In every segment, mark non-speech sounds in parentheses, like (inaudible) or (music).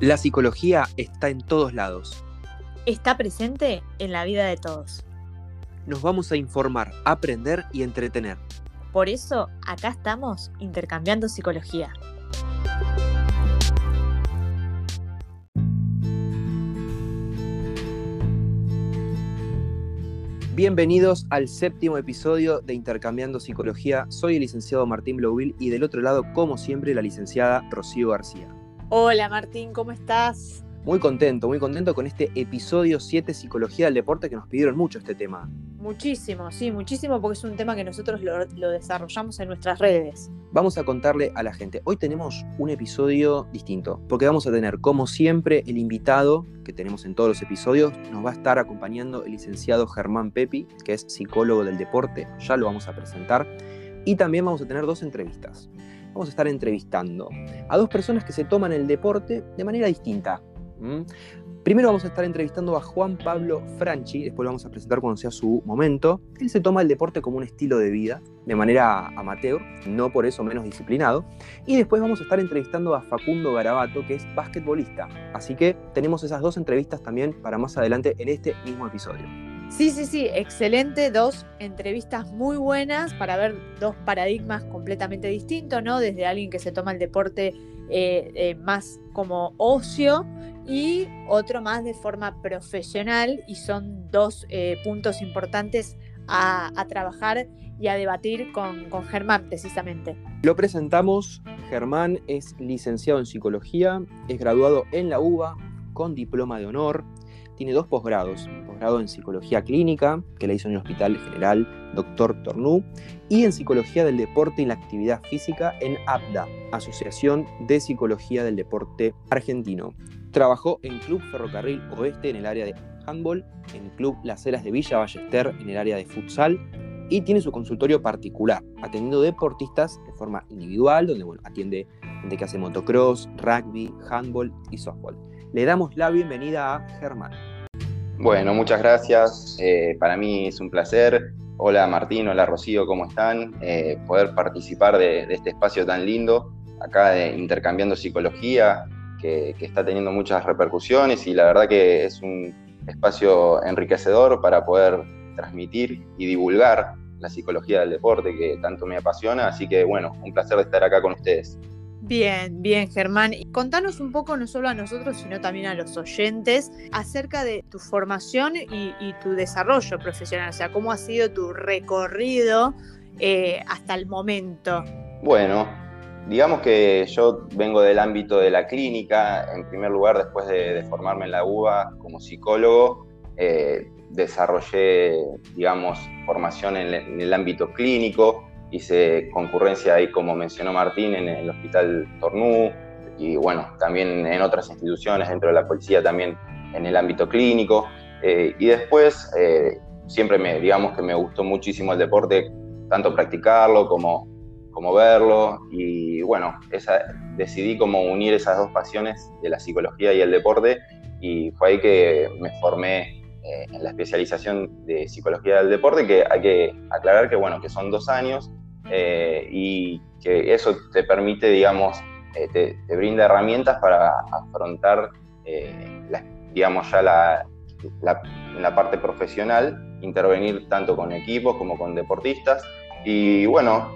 La psicología está en todos lados. Está presente en la vida de todos. Nos vamos a informar, aprender y entretener. Por eso, acá estamos intercambiando psicología. Bienvenidos al séptimo episodio de Intercambiando Psicología. Soy el licenciado Martín Blowville y del otro lado, como siempre, la licenciada Rocío García. Hola Martín, ¿cómo estás? Muy contento, muy contento con este episodio 7 Psicología del Deporte que nos pidieron mucho este tema. Muchísimo, sí, muchísimo porque es un tema que nosotros lo, lo, desarrollamos en nuestras redes. Vamos a contarle a la gente. Hoy tenemos un episodio distinto porque vamos a tener, como siempre, el invitado que tenemos en todos los episodios. Nos va a estar acompañando el licenciado Germán Pepi, que es psicólogo del deporte. Ya lo vamos a presentar. Y también vamos a tener dos entrevistas vamos a estar entrevistando a dos personas que se toman el deporte de manera distinta. Primero vamos a estar entrevistando a Juan Pablo Franchi, después lo vamos a presentar cuando sea su momento. Él se toma el deporte como un estilo de vida, de manera amateur, no por eso menos disciplinado. Y después vamos a estar entrevistando a Facundo Garabato, que es basquetbolista. Así que tenemos esas dos entrevistas también para más adelante en este mismo episodio. Sí, sí, sí, excelente. Dos entrevistas muy buenas para ver dos paradigmas completamente distintos, ¿no? Desde alguien que se toma el deporte eh, eh, más como ocio y otro más de forma profesional y son dos eh, puntos importantes a, trabajar y a debatir con, con Germán precisamente. Lo presentamos, Germán es licenciado en psicología, es graduado en la UBA con diploma de honor, tiene dos posgrados, posgrado en psicología clínica, que la hizo en el Hospital General Dr. Tornú, y en psicología del deporte y la actividad física en APDA, Asociación de Psicología del Deporte Argentino. Trabajó en Club Ferrocarril Oeste en el área de handball, en Club Las Heras de Villa Ballester en el área de futsal, y tiene su consultorio particular, atendiendo deportistas de forma individual, donde bueno, atiende gente que hace motocross, rugby, handball y softball. Le damos la bienvenida a Germán. Bueno, muchas gracias. Eh, para mí es un placer. Hola Martín, hola Rocío, ¿cómo están? Eh, poder participar de, este espacio tan lindo, acá de Intercambiando Psicología, que, está teniendo muchas repercusiones y la verdad que es un espacio enriquecedor para poder transmitir y divulgar la psicología del deporte que tanto me apasiona. Así que bueno, un placer estar acá con ustedes. Bien, bien, Germán. Contanos un poco, no solo a nosotros, sino también a los oyentes, acerca de tu formación y, tu desarrollo profesional, o sea, cómo ha sido tu recorrido eh, hasta el momento. Bueno, digamos que yo vengo del ámbito de la clínica, en primer lugar, después de, formarme en la UBA como psicólogo, eh, desarrollé, digamos, formación en el ámbito clínico, hice concurrencia ahí, como mencionó Martín, en el Hospital Tornú y bueno, también en otras instituciones, dentro de la policía también en el ámbito clínico. Eh, y después eh, siempre me, digamos que me gustó muchísimo el deporte, tanto practicarlo como, como verlo. Y bueno, esa, decidí como unir esas dos pasiones de la psicología y el deporte y fue ahí que me formé eh, en la especialización de psicología del deporte, que hay que aclarar que, bueno, que son dos años eh, y que eso te permite, digamos, eh, te, brinda herramientas para afrontar, eh, digamos, ya la, la, parte profesional, intervenir tanto con equipos como con deportistas. Y bueno,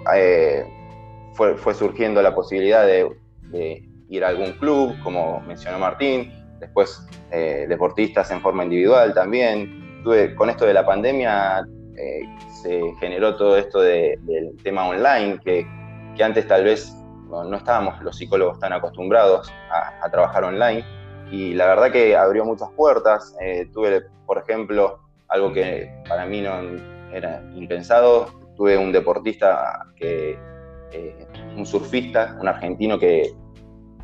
fue, fue, surgiendo la posibilidad de, ir a algún club, como mencionó Martín, después deportistas en forma individual también. Tuve, con esto de la pandemia se generó todo esto del tema online, que, antes tal vez no, estábamos los psicólogos tan acostumbrados a, trabajar online. Y la verdad que abrió muchas puertas. Eh, tuve, por ejemplo, algo que para mí no era impensado. Tuve un deportista, que, eh, un surfista, un argentino que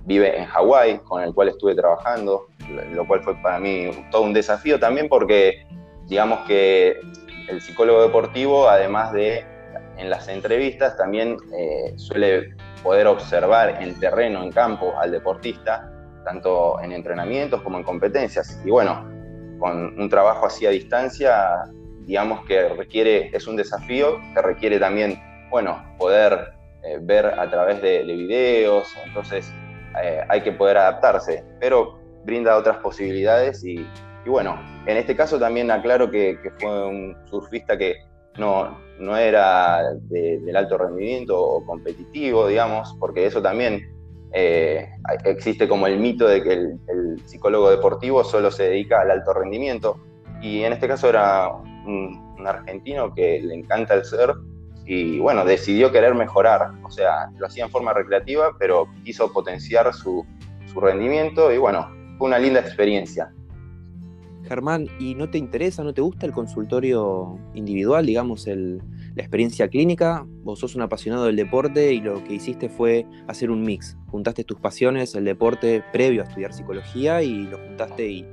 vive en Hawái, con el cual estuve trabajando, lo cual fue para mí todo un desafío también porque digamos que el psicólogo deportivo, además de en las entrevistas, también eh, suele poder observar en terreno, en campo, al deportista, tanto en entrenamientos como en competencias. Y bueno, con un trabajo así a distancia, digamos que requiere, es un desafío que requiere también, bueno, poder eh, ver a través de, videos. Entonces, eh, hay que poder adaptarse, pero brinda otras posibilidades y, bueno, en este caso también aclaro que, fue un surfista que no, no era del alto rendimiento o competitivo, digamos, porque eso también eh, existe como el mito de que el, psicólogo deportivo solo se dedica al alto rendimiento. Y en este caso era un, argentino que le encanta el surf y bueno, decidió querer mejorar. O sea, lo hacía en forma recreativa, pero quiso potenciar su, su rendimiento y bueno, fue una linda experiencia. Germán, ¿y no te interesa, no te gusta el consultorio individual, digamos, el, la experiencia clínica? Vos sos un apasionado del deporte y lo que hiciste fue hacer un mix. Juntaste tus pasiones, el deporte previo a estudiar psicología y lo juntaste y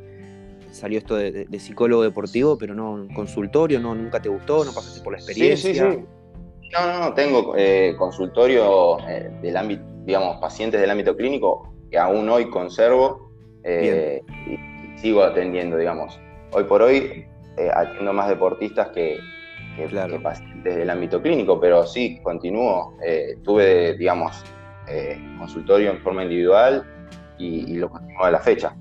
salió esto de, psicólogo deportivo, pero no consultorio, no nunca te gustó, no pasaste por la experiencia. Sí, sí, sí. No, no, no, tengo eh, consultorio eh, del ámbito, digamos, pacientes del ámbito clínico que aún hoy conservo. Eh, sigo atendiendo, digamos. Hoy por hoy eh, atiendo más deportistas que, que, pacientes del ámbito clínico, pero sí, continúo. Eh, tuve, digamos, eh, consultorio en forma individual y, lo continúo a la fecha.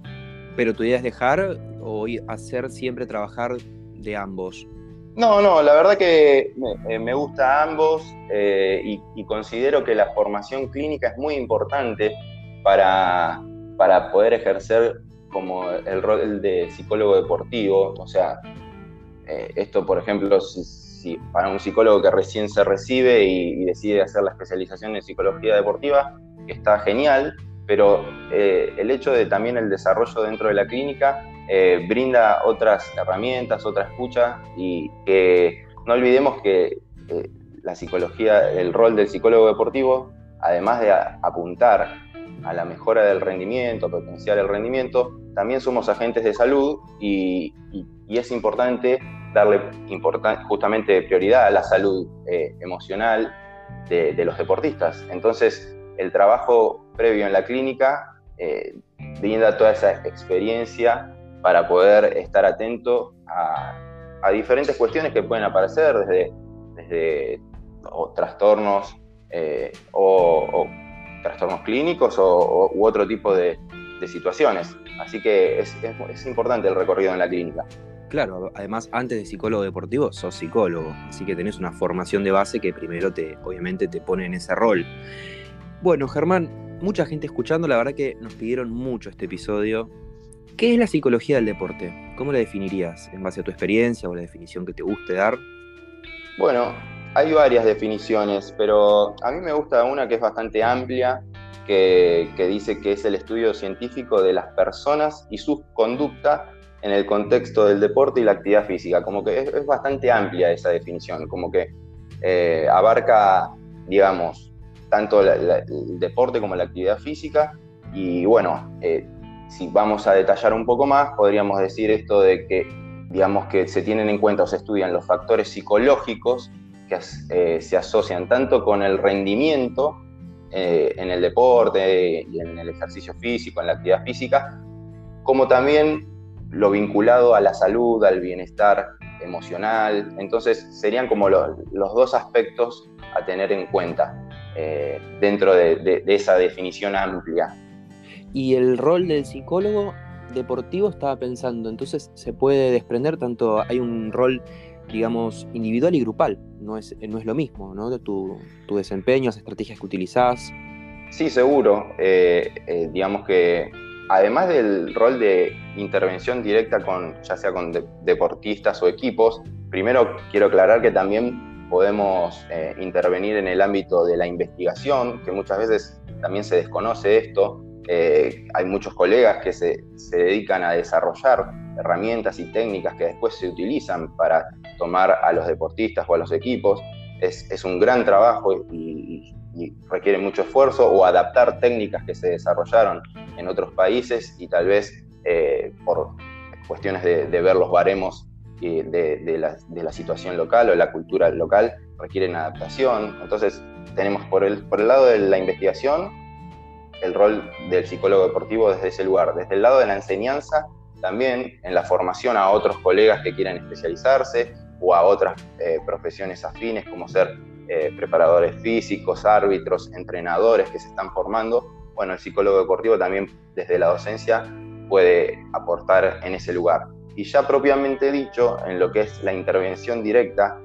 ¿Pero tu idea es dejar o hacer siempre trabajar de ambos? No, no, la verdad que me, gusta ambos y, y, considero que la formación clínica es muy importante para, para poder ejercer como el rol de psicólogo deportivo, o sea, eh, esto por ejemplo, si, para un psicólogo que recién se recibe y, decide hacer la especialización en psicología deportiva, está genial, pero eh, el hecho de también el desarrollo dentro de la clínica eh, brinda otras herramientas, otra escucha y que no olvidemos que la psicología, el rol del psicólogo deportivo, además de apuntar a la mejora del rendimiento, a potenciar el rendimiento, también somos agentes de salud y, es importante darle justamente prioridad a la salud eh, emocional de, los deportistas. Entonces, el trabajo previo en la clínica eh, brinda toda esa experiencia para poder estar atento a, diferentes cuestiones que pueden aparecer, desde, desde trastornos eh, o, trastornos clínicos o, u otro tipo de, de situaciones. Así que es, importante el recorrido en la clínica. Claro, además antes de psicólogo deportivo sos psicólogo, así que tenés una formación de base que primero te, obviamente te pone en ese rol. Bueno, Germán, mucha gente escuchando, la verdad que nos pidieron mucho este episodio. ¿Qué es la psicología del deporte? ¿Cómo la definirías en base a tu experiencia o la definición que te guste dar? Bueno, hay varias definiciones, pero a mí me gusta una que es bastante amplia que, dice que es el estudio científico de las personas y su conducta en el contexto del deporte y la actividad física. Como que es, bastante amplia esa definición, como que eh, abarca, digamos, tanto el deporte como la actividad física. Y bueno, eh, si vamos a detallar un poco más, podríamos decir esto de que, digamos, que se tienen en cuenta o se estudian los factores psicológicos que eh, se asocian tanto con el rendimiento eh, en el deporte y en el ejercicio físico, en la actividad física, como también lo vinculado a la salud, al bienestar emocional. Entonces serían como los, dos aspectos a tener en cuenta eh, dentro de, esa definición amplia. Y el rol del psicólogo deportivo estaba pensando, entonces se puede desprender tanto, hay un rol digamos, individual y grupal. No es, no es lo mismo, ¿no? Tu, tu desempeño, las estrategias que utilizás. Sí, seguro. Eh, eh, digamos que además del rol de intervención directa con, ya sea con deportistas o equipos, primero quiero aclarar que también podemos eh, intervenir en el ámbito de la investigación, que muchas veces también se desconoce esto. Hay muchos colegas que se, se dedican a desarrollar herramientas y técnicas que después se utilizan para tomar a los deportistas o a los equipos. Es, un gran trabajo y, requiere mucho esfuerzo o adaptar técnicas que se desarrollaron en otros países y tal vez eh, por cuestiones de, ver los baremos de, la, situación local o la cultura local requieren adaptación. Entonces tenemos por el, por el lado de la investigación el rol del psicólogo deportivo desde ese lugar, desde el lado de la enseñanza también en la formación a otros colegas que quieran especializarse o a otras eh, profesiones afines como ser eh, preparadores físicos, árbitros, entrenadores que se están formando. bueno, el psicólogo deportivo también desde la docencia puede aportar en ese lugar. Y ya propiamente dicho, en lo que es la intervención directa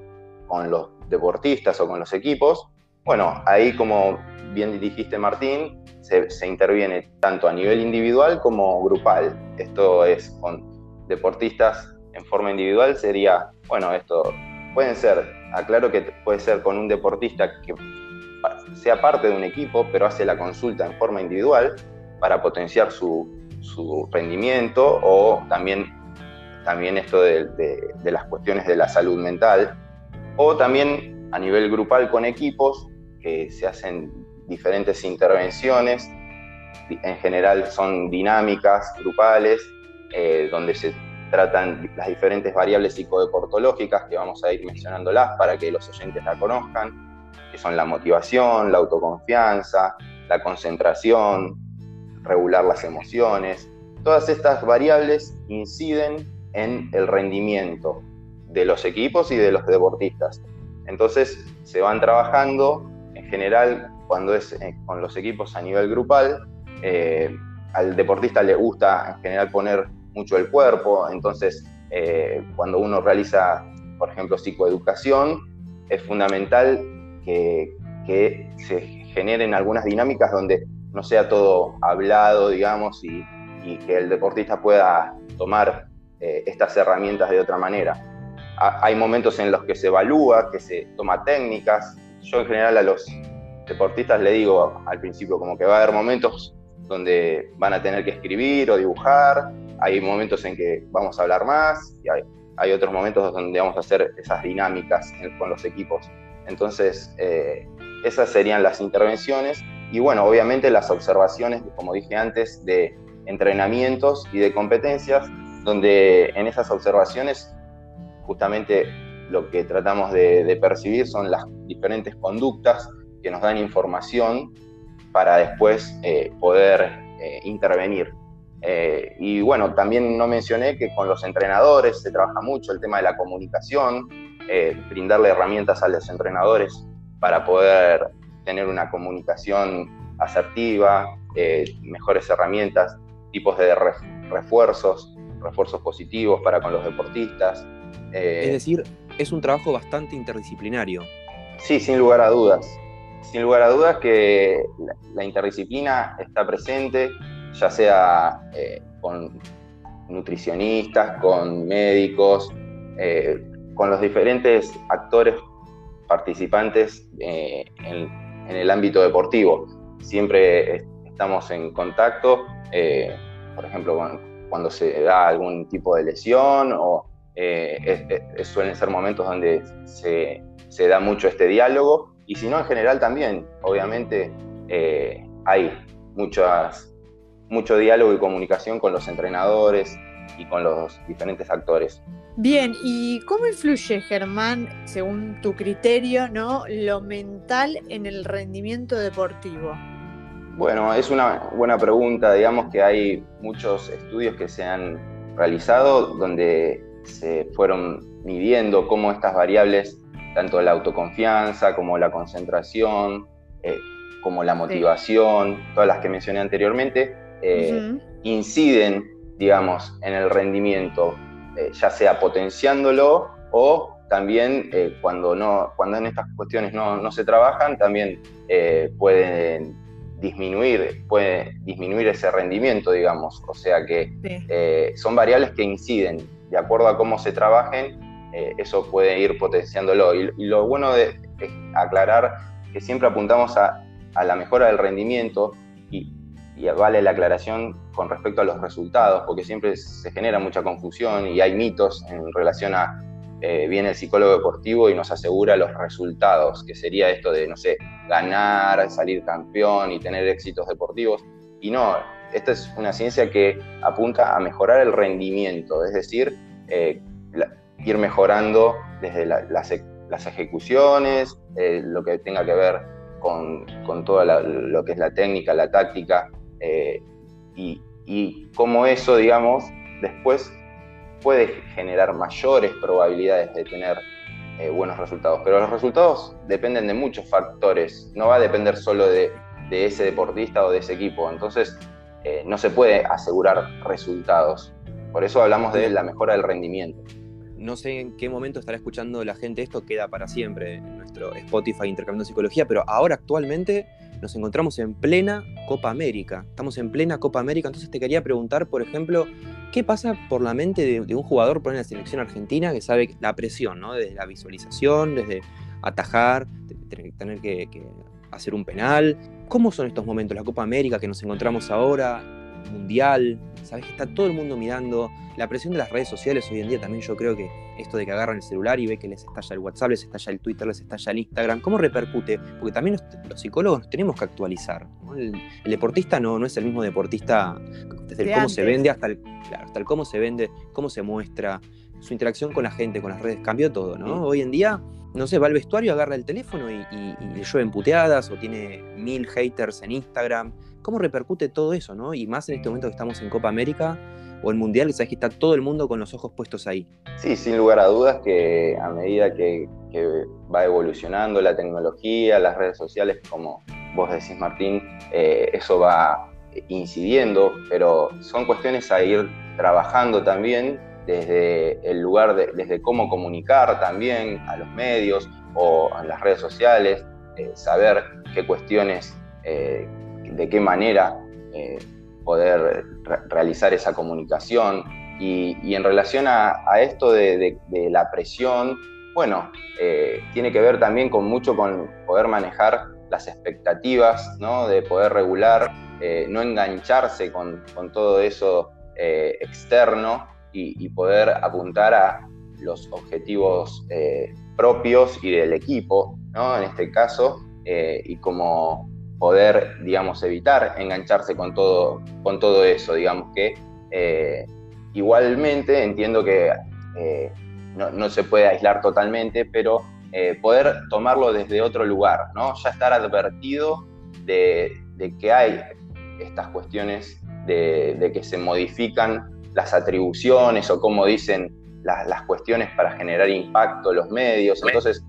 con los deportistas o con los equipos, bueno, ahí como bien dijiste Martín, se, se, interviene tanto a nivel individual como grupal. Esto es con deportistas en forma individual, sería, bueno, esto pueden ser, aclaro que puede ser con un deportista que sea parte de un equipo, pero hace la consulta en forma individual para potenciar su, su rendimiento o también, también esto de, de, las cuestiones de la salud mental, o también a nivel grupal con equipos se hacen diferentes intervenciones, en general son dinámicas grupales, eh, donde se tratan las diferentes variables psicodeportológicas que vamos a ir mencionándolas para que los oyentes la conozcan, que son la motivación, la autoconfianza, la concentración, regular las emociones. Todas estas variables inciden en el rendimiento de los equipos y de los deportistas. Entonces se van trabajando general cuando es eh, con los equipos a nivel grupal. Eh, al deportista le gusta en general poner mucho el cuerpo, entonces eh, cuando uno realiza, por ejemplo, psicoeducación, es fundamental que, que se generen algunas dinámicas donde no sea todo hablado, digamos, y, que el deportista pueda tomar estas herramientas de otra manera. hay momentos en los que se evalúa, que se toma técnicas. Yo en general a los deportistas le digo al principio como que va a haber momentos donde van a tener que escribir o dibujar, hay momentos en que vamos a hablar más y hay, otros momentos donde vamos a hacer esas dinámicas con los equipos. Entonces, eh, esas serían las intervenciones y bueno, obviamente las observaciones, como dije antes, de entrenamientos y de competencias, donde en esas observaciones justamente lo que tratamos de, percibir son las diferentes conductas que nos dan información para después eh, poder eh, intervenir. Eh, y bueno, también no mencioné que con los entrenadores se trabaja mucho el tema de la comunicación, brindarle herramientas a los entrenadores para poder tener una comunicación asertiva, mejores herramientas, tipos de refuerzos, refuerzos positivos para con los deportistas. Es decir, es un trabajo bastante interdisciplinario. Sí, sin lugar a dudas. Sin lugar a dudas que la, interdisciplina está presente, ya sea eh, con nutricionistas, con médicos, con los diferentes actores participantes en, en el ámbito deportivo. Siempre estamos en contacto, eh, por ejemplo, cuando se da algún tipo de lesión o eh, suelen ser momentos donde se, da mucho este diálogo y si no, en general también, obviamente, eh, hay muchas, mucho diálogo y comunicación con los entrenadores y con los diferentes actores. Bien, ¿y cómo influye, Germán, según tu criterio, ¿no? lo mental en el rendimiento deportivo? Bueno, es una buena pregunta. Digamos que hay muchos estudios que se han realizado donde se fueron midiendo cómo estas variables, tanto la autoconfianza como la concentración, eh, como la motivación, todas las que mencioné anteriormente, eh, inciden, digamos, en el rendimiento eh, ya sea potenciándolo o también cuando, no, cuando en estas cuestiones no, se trabajan, también pueden disminuir, puede disminuir ese rendimiento, digamos. O sea que son variables que inciden, de acuerdo a cómo se trabajen, eso puede ir potenciándolo. Y, lo bueno de, aclarar que siempre apuntamos a, la mejora del rendimiento y y vale la aclaración con respecto a los resultados, porque siempre se genera mucha confusión y hay mitos en relación a eh, viene el psicólogo deportivo y nos asegura los resultados, que sería esto de, no sé, ganar, salir campeón y tener éxitos deportivos. Y no, esta es una ciencia que apunta a mejorar el rendimiento, es decir, eh, ir mejorando desde las, ejecuciones, eh, lo que tenga que ver con, con todo lo que es la técnica, la táctica, eh, y, cómo eso, digamos, después puede generar mayores probabilidades de tener buenos resultados. Pero los resultados dependen de muchos factores, no va a depender solo de, de ese deportista o de ese equipo. Entonces, eh, no se puede asegurar resultados. Por eso hablamos de la mejora del rendimiento. No sé en qué momento estará escuchando la gente esto, queda para siempre en nuestro Spotify Intercambiando Psicología, pero ahora actualmente nos encontramos en plena Copa América. Estamos en plena Copa América, entonces te quería preguntar, por ejemplo, ¿qué pasa por la mente de, un jugador por la selección argentina que sabe la presión, ¿no? Desde la visualización, desde atajar, tener que, que hacer un penal. ¿Cómo son estos momentos? La Copa América que nos encontramos ahora, Mundial, sabes que está todo el mundo mirando. La presión de las redes sociales hoy en día también yo creo que esto de que agarran el celular y ve que les estalla el WhatsApp, les estalla el Twitter, les estalla el Instagram, ¿cómo repercute? Porque también los, psicólogos nos tenemos que actualizar. El, deportista no, no es el mismo deportista desde el cómo se vende hasta el, hasta el cómo se vende, cómo se muestra, su interacción con la gente, con las redes, cambió todo, ¿no? Hoy en día, no sé, va al vestuario, agarra el teléfono y, le llueven puteadas o tiene mil haters en Instagram. ¿Cómo repercute todo eso, no? Y más en este momento que estamos en Copa América o en Mundial, que sabes que está todo el mundo con los ojos puestos ahí. Sí, sin lugar a dudas que a medida que, va evolucionando la tecnología, las redes sociales, como vos decís, Martín, eh, eso va incidiendo, pero son cuestiones a ir trabajando también desde el lugar, de, desde cómo comunicar también a los medios o en las redes sociales, eh, saber qué cuestiones, eh, de qué manera eh, poder realizar esa comunicación. Y, en relación a, esto de, la presión, bueno, tiene que ver también con mucho con poder manejar las expectativas, ¿no? de poder regular, no engancharse con, con todo eso externo y, poder apuntar a los objetivos eh, propios y del equipo, ¿no? En este caso, eh, y como poder, digamos, evitar engancharse con todo, con todo eso, digamos que eh, igualmente entiendo que no, se puede aislar totalmente, pero poder tomarlo desde otro lugar, ¿no? Ya estar advertido de, que hay estas cuestiones de, de que se modifican las atribuciones o cómo dicen las cuestiones para generar impacto los medios. Entonces,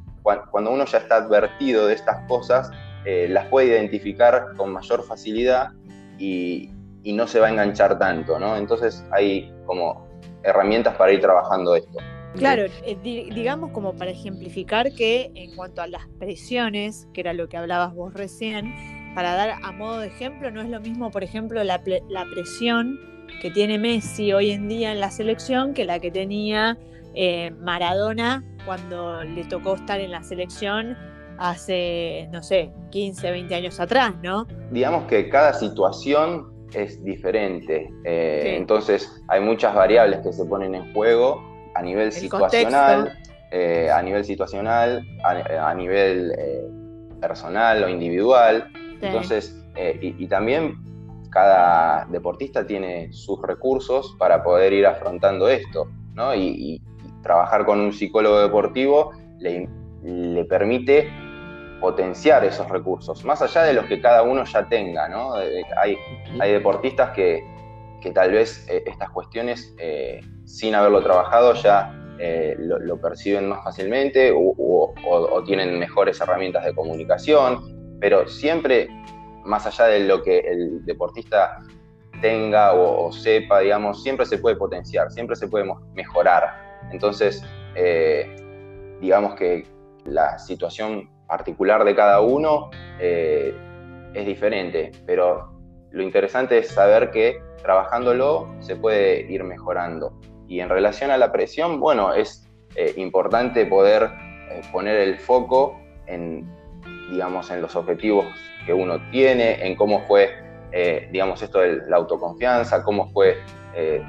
cuando uno ya está advertido de estas cosas, eh, las puede identificar con mayor facilidad y, no se va a enganchar tanto, ¿no? Entonces hay como herramientas para ir trabajando esto. Claro, eh, digamos como para ejemplificar que en cuanto a las presiones, que era lo que hablabas vos recién, para dar a modo de ejemplo, no es lo mismo, por ejemplo, la, la presión que tiene Messi hoy en día en la selección que la que tenía eh, Maradona cuando le tocó estar en la selección hace, no sé, 15, 20 años atrás, ¿no? Digamos que cada situación es diferente, eh, entonces hay muchas variables que se ponen en juego a nivel situacional, eh, a nivel situacional, a, nivel personal o individual, entonces, y, y también cada deportista tiene sus recursos para poder ir afrontando esto, ¿no? Y, trabajar con un psicólogo deportivo le, permite potenciar esos recursos, más allá de los que cada uno ya tenga, ¿no? Hay, hay deportistas que, tal vez eh, estas cuestiones, eh, sin haberlo trabajado, ya eh, lo, perciben más fácilmente o tienen mejores herramientas de comunicación, pero siempre más allá de lo que el deportista tenga o, sepa, digamos, siempre se puede potenciar, siempre se puede mejorar. Entonces, eh, digamos que la situación particular de cada uno eh, es diferente, pero lo interesante es saber que trabajándolo se puede ir mejorando. Y en relación a la presión, bueno, es eh, importante poder poner el foco en, digamos, en los objetivos que uno tiene, en cómo fue, eh, digamos, esto de la autoconfianza, cómo fue eh,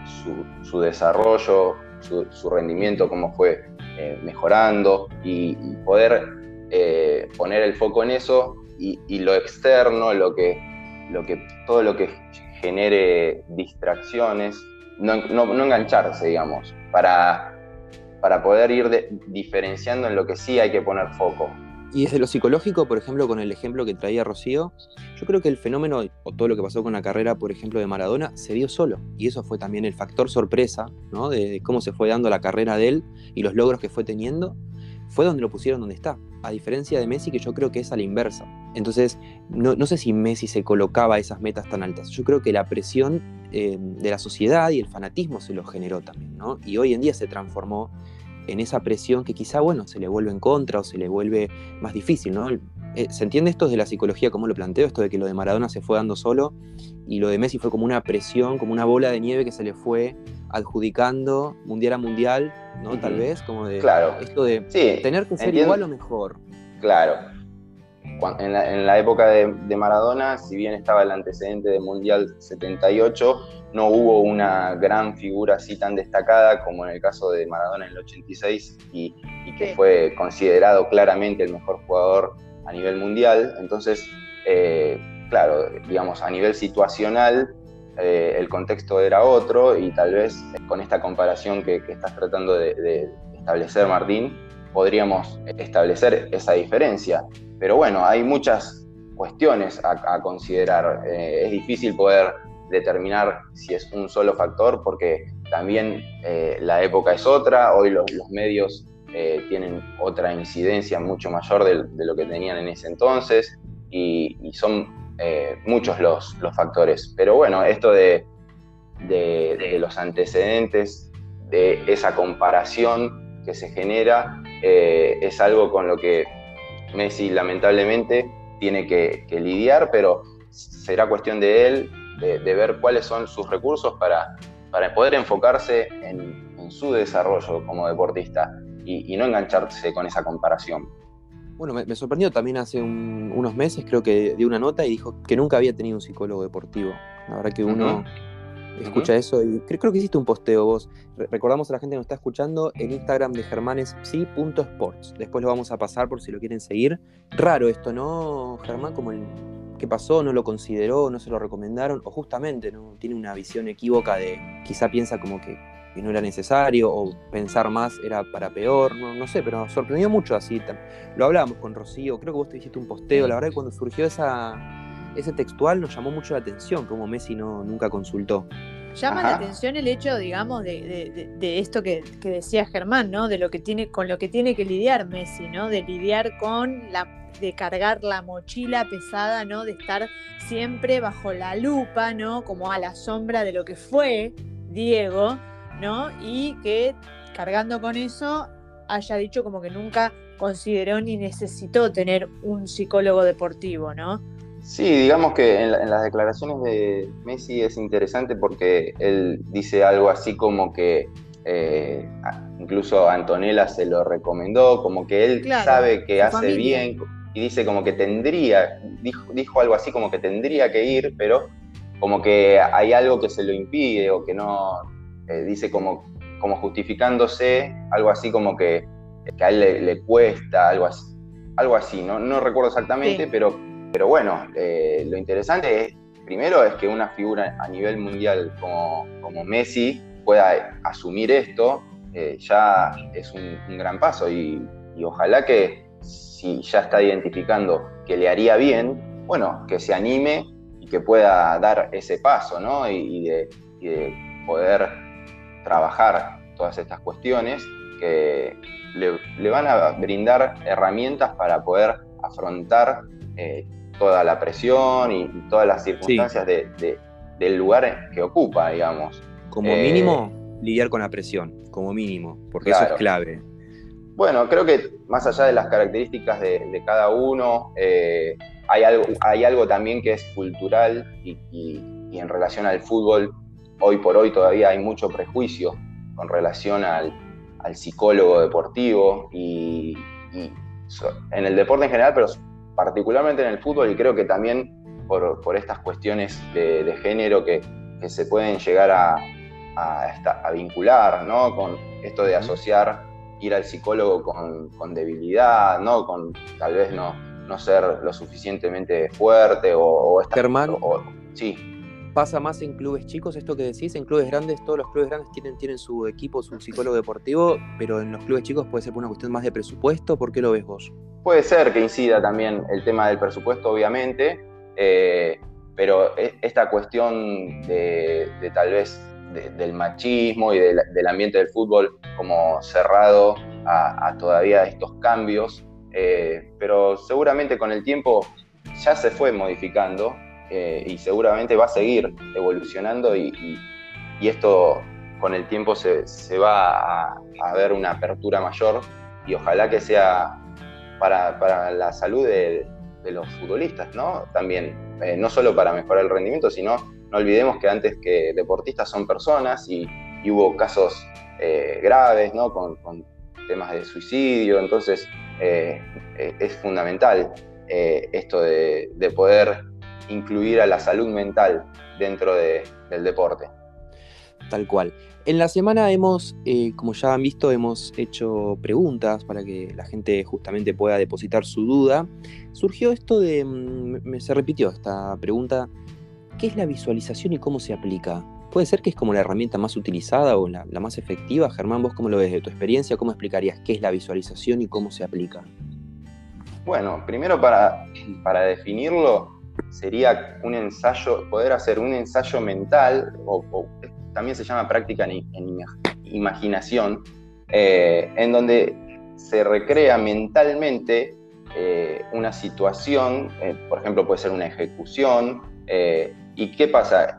su, desarrollo, su, rendimiento, cómo fue eh, mejorando y, poder poner el foco en eso y, lo externo, lo que, todo lo que genere distracciones, no, engancharse, digamos, para, para poder ir diferenciando en lo que sí hay que poner foco. Y desde lo psicológico, por ejemplo, con el ejemplo que traía Rocío, yo creo que el fenómeno o todo lo que pasó con la carrera, por ejemplo, de Maradona, se dio solo. Y eso fue también el factor sorpresa, ¿no? De, cómo se fue dando la carrera de él y los logros que fue teniendo, fue donde lo pusieron donde está. a diferencia de Messi, que yo creo que es a la inversa. Entonces, no, sé si Messi se colocaba esas metas tan altas. Yo creo que la presión eh, de la sociedad y el fanatismo se lo generó también, ¿no? Y hoy en día se transformó en esa presión que quizá, bueno, se le vuelve en contra o se le vuelve más difícil, ¿no? Eh, ¿Se entiende esto de la psicología, como lo planteo? Esto de que lo de Maradona se fue dando solo y lo de Messi fue como una presión, como una bola de nieve que se le fue adjudicando mundial a mundial, ¿no? Tal vez, como de claro. esto de tener que ser igual o mejor. Claro. En la, época de, Maradona, si bien estaba el antecedente de Mundial 78, no hubo una gran figura así tan destacada como en el caso de Maradona en el 86 y, que fue considerado claramente el mejor jugador a nivel mundial. Entonces, eh, claro, digamos, a nivel situacional, eh, el contexto era otro y tal vez con esta comparación que, estás tratando de, establecer, Martín, podríamos establecer esa diferencia. Pero bueno, hay muchas cuestiones a, considerar. Eh, es difícil poder determinar si es un solo factor porque también la época es otra, hoy los, medios eh, tienen otra incidencia mucho mayor de, lo que tenían en ese entonces y, son eh, muchos los, factores. Pero bueno, esto de, los antecedentes, de esa comparación que se genera, eh, es algo con lo que Messi lamentablemente tiene que, lidiar, pero será cuestión de él de, ver cuáles son sus recursos para, para poder enfocarse en, en su desarrollo como deportista y, no engancharse con esa comparación. Bueno, me, sorprendió también hace unos meses, creo que dio una nota y dijo que nunca había tenido un psicólogo deportivo. La verdad que uno escucha eso y creo, que hiciste un posteo vos. recordamos a la gente que nos está escuchando, el Instagram de Germán es sí.sports. Después lo vamos a pasar por si lo quieren seguir. Raro esto, ¿no, Germán? Como el que pasó, no lo consideró, no se lo recomendaron, o justamente no tiene una visión equívoca de quizá piensa como que no era necesario o pensar más era para peor, no, sé, pero sorprendió mucho así. Lo hablábamos con Rocío, creo que vos te dijiste un posteo, la verdad que cuando surgió esa, ese textual nos llamó mucho la atención, como Messi no, nunca consultó. Llama la atención el hecho, digamos, de, esto que, decía Germán, ¿no? De lo que tiene, con lo que tiene que lidiar Messi, ¿no? De lidiar con la, de cargar la mochila pesada, ¿no? De estar siempre bajo la lupa, ¿no? Como a la sombra de lo que fue Diego, ¿no? Y que cargando con eso haya dicho como que nunca consideró ni necesitó tener un psicólogo deportivo, ¿no? Sí, digamos que en, las declaraciones de Messi es interesante porque él dice algo así como que eh, incluso Antonella se lo recomendó, como que él sabe que hace bien y dice como que tendría, dijo, dijo algo así como que tendría que ir, pero como que hay algo que se lo impide o que no, eh, dice como, como justificándose, algo así como que, a él le, cuesta, algo así, algo así ¿no? no recuerdo exactamente, pero, pero bueno, eh, lo interesante es, primero es que una figura a nivel mundial como, como Messi pueda asumir esto, eh, ya es un, gran paso y, ojalá que si ya está identificando que le haría bien, bueno, que se anime y que pueda dar ese paso, ¿no? Y, de, poder trabajar todas estas cuestiones que le, van a brindar herramientas para poder afrontar eh, toda la presión y, todas las circunstancias del lugar que ocupa, digamos. Como eh, mínimo, lidiar con la presión, como mínimo, porque eso es clave. Bueno, creo que más allá de las características de, cada uno, eh, hay, algo, hay algo también que es cultural y en relación al fútbol hoy por hoy todavía hay mucho prejuicio con relación al, psicólogo deportivo y, en el deporte en general, pero particularmente en el fútbol y creo que también por, estas cuestiones de, género que, se pueden llegar a, a, vincular, ¿no? Con esto de asociar ir al psicólogo con, debilidad, ¿no? Con tal vez no, no ser lo suficientemente fuerte o, o estar... sí pasa más en clubes chicos, esto que decís, en clubes grandes, todos los clubes grandes tienen, tienen su equipo, su psicólogo deportivo, pero en los clubes chicos puede ser por una cuestión más de presupuesto, ¿por qué lo ves vos? Puede ser que incida también el tema del presupuesto, obviamente, eh, pero e, esta cuestión de, tal vez del machismo y del ambiente del fútbol como cerrado a, todavía estos cambios, eh, pero seguramente con el tiempo ya se fue modificando eh, y seguramente va a seguir evolucionando y, esto con el tiempo se, va a, ver una apertura mayor y ojalá que sea para, la salud de, los futbolistas, ¿no? También, eh, no solo para mejorar el rendimiento, sino no olvidemos que antes que deportistas son personas y, hubo casos graves, ¿no? Con, temas de suicidio, entonces eh, eh, es fundamental eh, esto de, poder incluir a la salud mental dentro del deporte. Tal cual. En la semana hemos, como ya han visto, hemos hecho preguntas para que la gente justamente pueda depositar su duda. Surgió esto de, mm, se repitió esta pregunta, ¿qué es la visualización y cómo se aplica? ¿Puede ser que es como la herramienta más utilizada o la, más efectiva? Germán, vos cómo lo ves de tu experiencia, ¿cómo explicarías qué es la visualización y cómo se aplica? Bueno, primero para, para definirlo sería un ensayo, poder hacer un ensayo mental, o, también se llama práctica en, imaginación, eh, en donde se recrea mentalmente eh, una situación, eh, por ejemplo puede ser una ejecución, ¿Y qué pasa?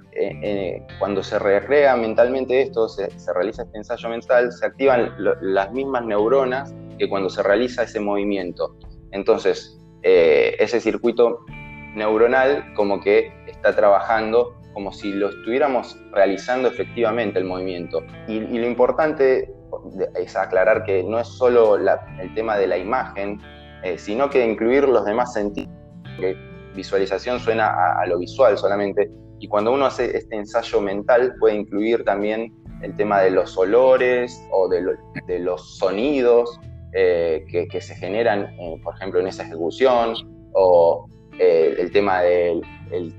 Cuando se recrea mentalmente esto, se, realiza este ensayo mental, se activan las mismas neuronas que cuando se realiza ese movimiento. Entonces, ese circuito neuronal como que está trabajando como si lo estuviéramos realizando efectivamente el movimiento. Y, lo importante es aclarar que no es solo el tema de la imagen, sino que incluir los demás sentidos visualización suena a, lo visual solamente, y cuando uno hace este ensayo mental puede incluir también el tema de los olores o de, los sonidos eh, que, se generan, eh, por ejemplo, en esa ejecución, o eh, el tema del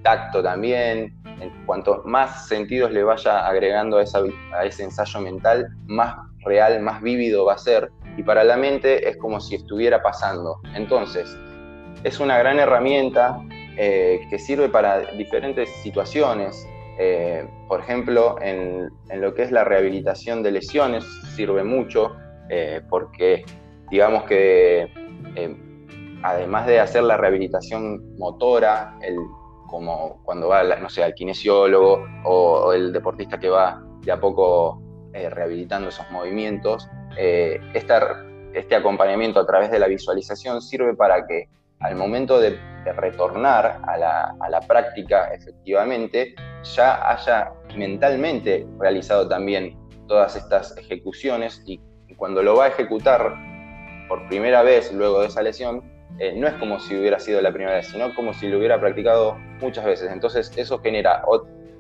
tacto también. cuanto más sentidos le vaya agregando a, ese ensayo mental, más real, más vívido va a ser. Y para la mente es como si estuviera pasando. Entonces, es una gran herramienta eh, que sirve para diferentes situaciones. Eh, por ejemplo, en, lo que es la rehabilitación de lesiones sirve mucho porque digamos que además de hacer la rehabilitación motora, el, como cuando va, no sé, al kinesiólogo o, el deportista que va de a poco rehabilitando esos movimientos, este acompañamiento a través de la visualización sirve para que al momento de, retornar a la, práctica efectivamente, ya haya mentalmente realizado también todas estas ejecuciones y, cuando lo va a ejecutar por primera vez luego de esa lesión, eh, no es como si hubiera sido la primera vez, sino como si lo hubiera practicado muchas veces. Entonces eso genera,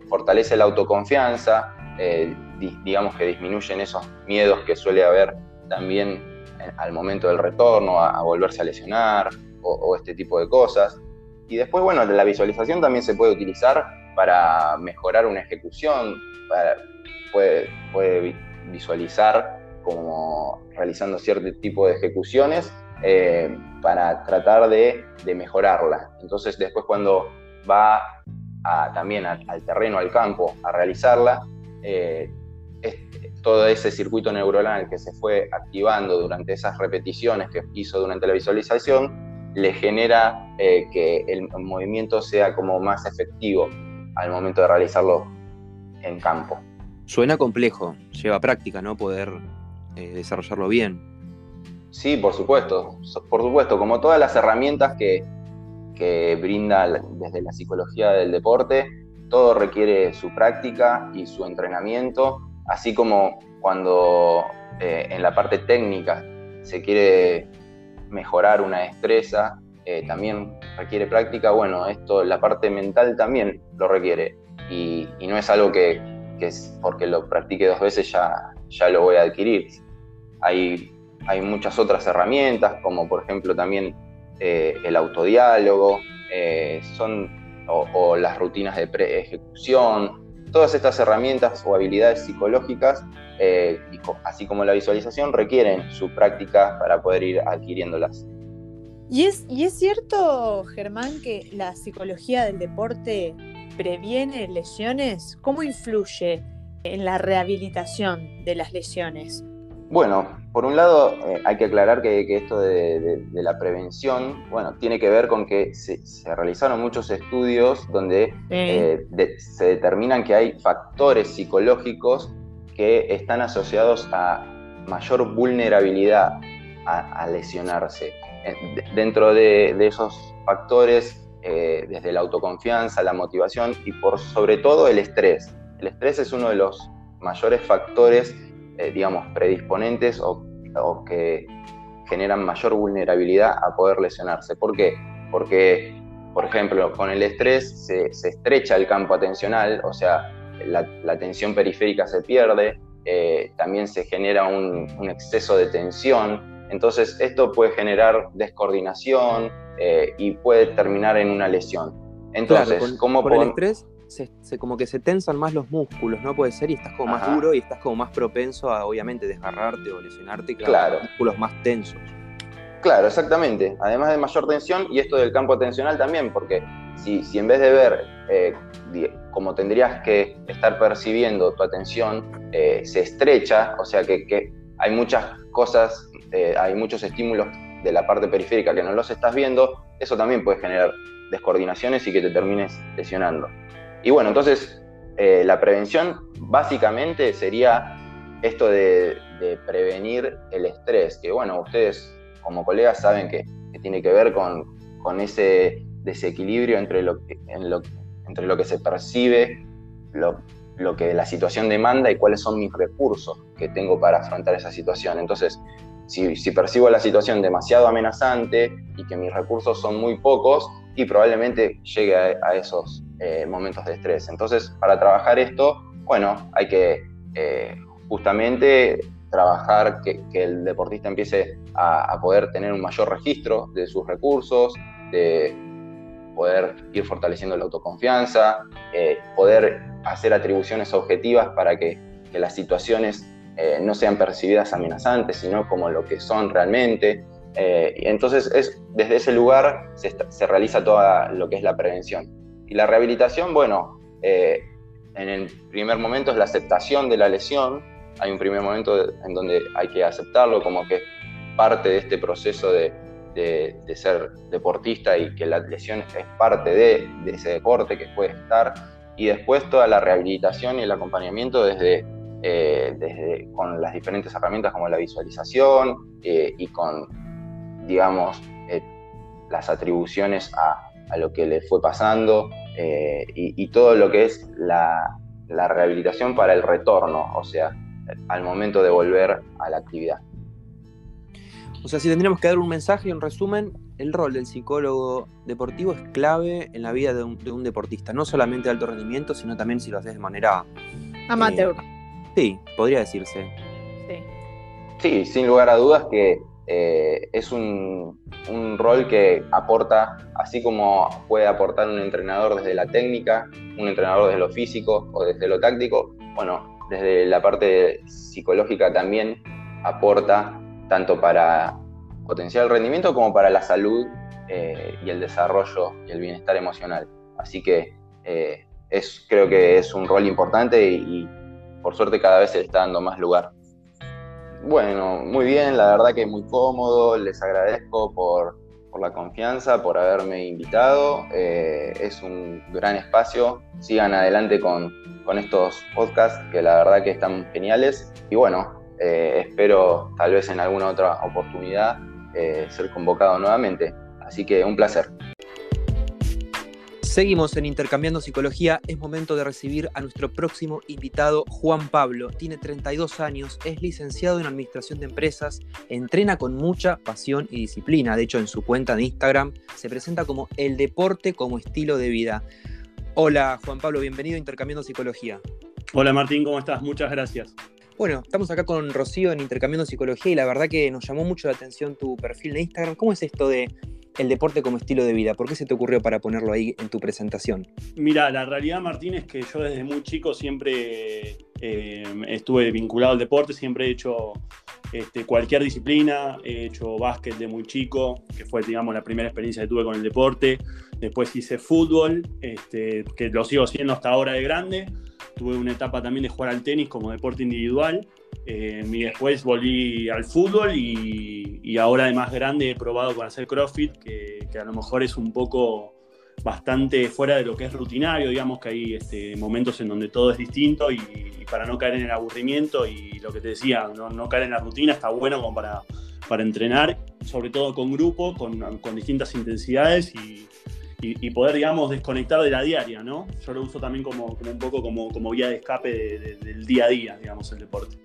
fortalece la autoconfianza, eh, digamos que disminuyen esos miedos que suele haber también al momento del retorno, a volverse a lesionar, o, este tipo de cosas. Y después, bueno, la visualización también se puede utilizar para mejorar una ejecución, puede, puede visualizar como realizando cierto tipo de ejecuciones eh, para tratar de, mejorarla. Entonces después cuando va también al terreno, al campo, a realizarla, eh, todo ese circuito neuronal que se fue activando durante esas repeticiones que hizo durante la visualización, le genera eh, que el movimiento sea como más efectivo al momento de realizarlo en campo. Suena complejo, lleva práctica, ¿no? Poder desarrollarlo bien. Sí, por supuesto, por supuesto, como todas las herramientas que, que brinda desde la psicología del deporte, todo requiere su práctica y su entrenamiento, así como cuando eh, en la parte técnica se quiere mejorar una destreza, eh, también requiere práctica, bueno, esto, la parte mental también lo requiere. Y, no es algo que, es porque lo practique dos veces ya, ya lo voy a adquirir. Hay muchas otras herramientas, como por ejemplo también eh, el autodiálogo, eh, son, o, las rutinas de pre-ejecución, todas estas herramientas o habilidades psicológicas eh, así como la visualización, requieren su práctica para poder ir adquiriéndolas. ¿Y es, ¿Y es cierto, Germán, que la psicología del deporte previene lesiones? ¿Cómo influye en la rehabilitación de las lesiones? Bueno, por un lado eh, hay que aclarar que, esto de, la prevención, bueno, tiene que ver con que se, realizaron muchos estudios donde eh, se determinan que hay factores psicológicos que están asociados a mayor vulnerabilidad a, lesionarse. Eh, dentro de, esos factores, desde la autoconfianza, la motivación y por sobre todo el estrés. El estrés es uno de los mayores factores eh, digamos, predisponentes o, que generan mayor vulnerabilidad a poder lesionarse. ¿Por qué? Porque, por ejemplo, con el estrés se, estrecha el campo atencional, o sea, la, la tensión periférica se pierde, eh, también se genera un, exceso de tensión, entonces esto puede generar descoordinación eh, y puede terminar en una lesión. Entonces, ¿cómo por el estrés se, como que se tensan más los músculos, ¿no? Puede ser, y estás como más duro y estás como más propenso a, obviamente, desgarrarte o lesionarte, claro, Los músculos más tensos. Claro, exactamente. Además de mayor tensión, y esto del campo atencional también, porque si, si en vez de ver eh, como tendrías que estar percibiendo tu atención, eh, se estrecha, o sea que, que hay muchas cosas, eh, hay muchos estímulos de la parte periférica que no los estás viendo, eso también puede generar descoordinaciones y que te termines lesionando. Y bueno, entonces eh, la prevención básicamente sería esto de, prevenir el estrés, que bueno, ustedes como colegas saben que, tiene que ver con, ese desequilibrio entre lo, que, entre lo que se percibe, lo, que la situación demanda y cuáles son mis recursos que tengo para afrontar esa situación. Entonces, si, percibo la situación demasiado amenazante y que mis recursos son muy pocos, y probablemente llegue a, esos eh, momentos de estrés. Entonces, para trabajar esto, bueno, hay que eh, justamente trabajar que, el deportista empiece a, poder tener un mayor registro de sus recursos, de poder ir fortaleciendo la autoconfianza, eh, poder hacer atribuciones objetivas para que, las situaciones no sean percibidas amenazantes, sino como lo que son realmente, eh, entonces, es, desde ese lugar se, realiza toda lo que es la prevención. Y la rehabilitación, bueno, eh, en el primer momento es la aceptación de la lesión. Hay un primer momento en donde hay que aceptarlo como que parte de este proceso de, ser deportista y que la lesión es parte de, ese deporte que puede estar. Y después toda la rehabilitación y el acompañamiento desde, eh, desde con las diferentes herramientas como la visualización y con digamos, eh, las atribuciones a, lo que le fue pasando eh, y, todo lo que es la, rehabilitación para el retorno, o sea, al momento de volver a la actividad. O sea, si tendríamos que dar un mensaje y un resumen, el rol del psicólogo deportivo es clave en la vida de un, deportista, no solamente de alto rendimiento, sino también si lo haces de manera... Amateur. Sí, podría decirse. Sí. Sí, sin lugar a dudas que eh, es un, rol que aporta, así como puede aportar un entrenador desde la técnica, un entrenador desde lo físico o desde lo táctico, bueno, desde la parte psicológica también aporta tanto para potenciar el rendimiento como para la salud eh, y el desarrollo y el bienestar emocional. Así que eh, es, creo que es un rol importante y, y por suerte cada vez se está dando más lugar. Bueno, muy bien, la verdad que muy cómodo, les agradezco por, la confianza, por haberme invitado, eh, es un gran espacio, sigan adelante con, estos podcasts que la verdad que están geniales y bueno, eh, espero tal vez en alguna otra oportunidad eh, ser convocado nuevamente, así que un placer. Seguimos en Intercambiando Psicología. Es momento de recibir a nuestro próximo invitado, Juan Pablo. Tiene 32 años, es licenciado en Administración de Empresas, entrena con mucha pasión y disciplina. De hecho, en su cuenta de Instagram se presenta como el deporte como estilo de vida. Hola, Juan Pablo, bienvenido a Intercambiando Psicología. Hola, Martín, ¿cómo estás? Muchas gracias. Bueno, estamos acá con Rocío en Intercambiando Psicología y la verdad que nos llamó mucho la atención tu perfil de Instagram. ¿Cómo es esto de el deporte como estilo de vida? ¿Por qué se te ocurrió para ponerlo ahí en tu presentación? Mira, la realidad, Martín, es que yo desde muy chico siempre eh, estuve vinculado al deporte, siempre he hecho este, cualquier disciplina, he hecho básquet de muy chico, que fue, digamos, la primera experiencia que tuve con el deporte. Después hice fútbol, este, que lo sigo haciendo hasta ahora de grande. Tuve una etapa también de jugar al tenis como deporte individual. Eh, y después volví al fútbol y, ahora de más grande he probado con hacer CrossFit, que, a lo mejor es un poco bastante fuera de lo que es rutinario, digamos que hay este, momentos en donde todo es distinto y, para no caer en el aburrimiento y lo que te decía, no, caer en la rutina está bueno como para, para entrenar, sobre todo con grupo, con, con distintas intensidades y, y, poder, digamos, desconectar de la diaria, ¿no? Yo lo uso también como, un poco como, como vía de escape del día a día, digamos, el deporte.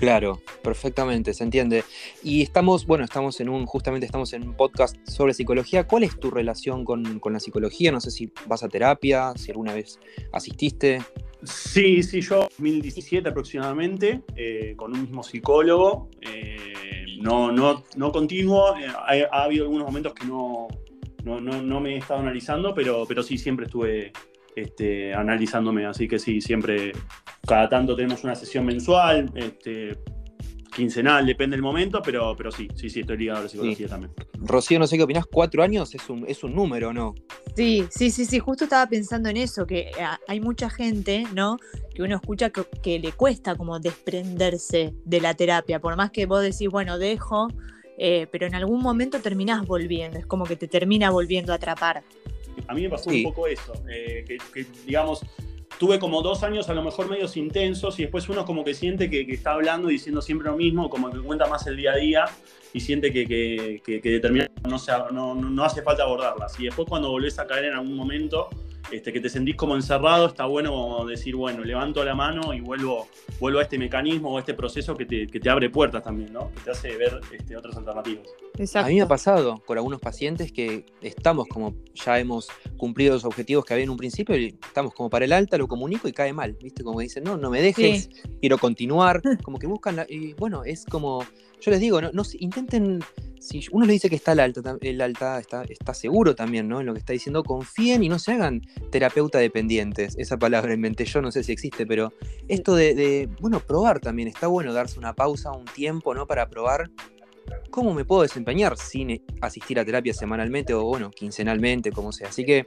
Claro, perfectamente, se entiende. Y estamos, bueno, estamos en un, justamente estamos en un podcast sobre psicología. ¿Cuál es tu relación con, la psicología? No sé si vas a terapia, si alguna vez asististe. Sí, sí, yo 2017 aproximadamente, eh, con un mismo psicólogo. Eh, no, no, no continuo, eh, ha, habido algunos momentos que no, no, me he estado analizando, pero, pero sí siempre estuve este, analizándome, así que sí, siempre, cada tanto tenemos una sesión mensual, este, quincenal, depende del momento, pero, pero sí, sí, sí, estoy ligado a la psicología también. Rocío, no sé qué opinás, cuatro años es un, es un número, ¿no? Sí, sí, sí, sí, justo estaba pensando en eso, que eh, hay mucha gente, ¿no? Que uno escucha que, que le cuesta como desprenderse de la terapia, por más que vos decís, bueno, dejo, eh, pero en algún momento terminás volviendo, es como que te termina volviendo a atrapar. A mí me pasó un poco eso, eh, que, digamos, tuve como dos años a lo mejor medios intensos y después uno como que siente que, está hablando y diciendo siempre lo mismo, como que cuenta más el día a día y siente que, que, determina no, no, no, hace falta abordarlas. Y después cuando volvés a caer en algún momento, este, que te sentís como encerrado, está bueno decir, bueno, levanto la mano y vuelvo, vuelvo a este mecanismo o a este proceso que te, abre puertas también, ¿no? Que te hace ver este, otras alternativas. A mí me ha pasado con algunos pacientes que estamos como, ya hemos cumplido los objetivos que había en un principio y estamos como para el alta, lo comunico y cae mal, ¿viste? Como dicen, no, no me dejes, quiero continuar, como que buscan, y bueno, es como, yo les digo, no, intenten si uno le dice que está el alta, el alta está, está seguro también, ¿no? En lo que está diciendo, confíen y no se hagan terapeuta dependientes. Esa palabra inventé yo, no sé si existe, pero esto de, bueno, probar también, está bueno darse una pausa, un tiempo, ¿no? Para probar cómo me puedo desempeñar sin asistir a terapia semanalmente o, bueno, quincenalmente, como sea. Así que,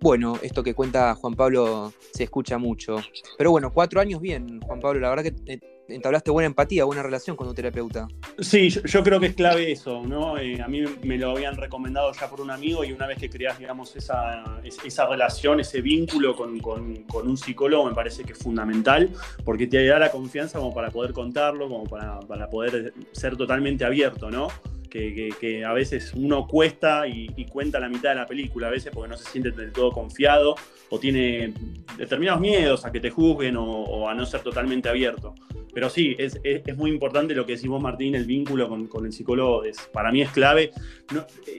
bueno, esto que cuenta Juan Pablo se escucha mucho. Pero bueno, cuatro años bien, Juan Pablo, la verdad que eh, entablaste buena empatía, buena relación con tu terapeuta. Sí, yo, creo que es clave eso, ¿no? Eh, a mí me lo habían recomendado ya por un amigo y una vez que creas, digamos, esa, esa relación, ese vínculo con, un psicólogo, me parece que es fundamental, porque te da la confianza como para poder contarlo, como para, poder ser totalmente abierto, ¿no? Que, a veces uno cuesta y, cuenta la mitad de la película, a veces porque no se siente del todo confiado o tiene determinados miedos a que te juzguen o a no ser totalmente abierto pero sí, es, muy importante lo que decimos, Martín, el vínculo con, el psicólogo es, para mí es clave.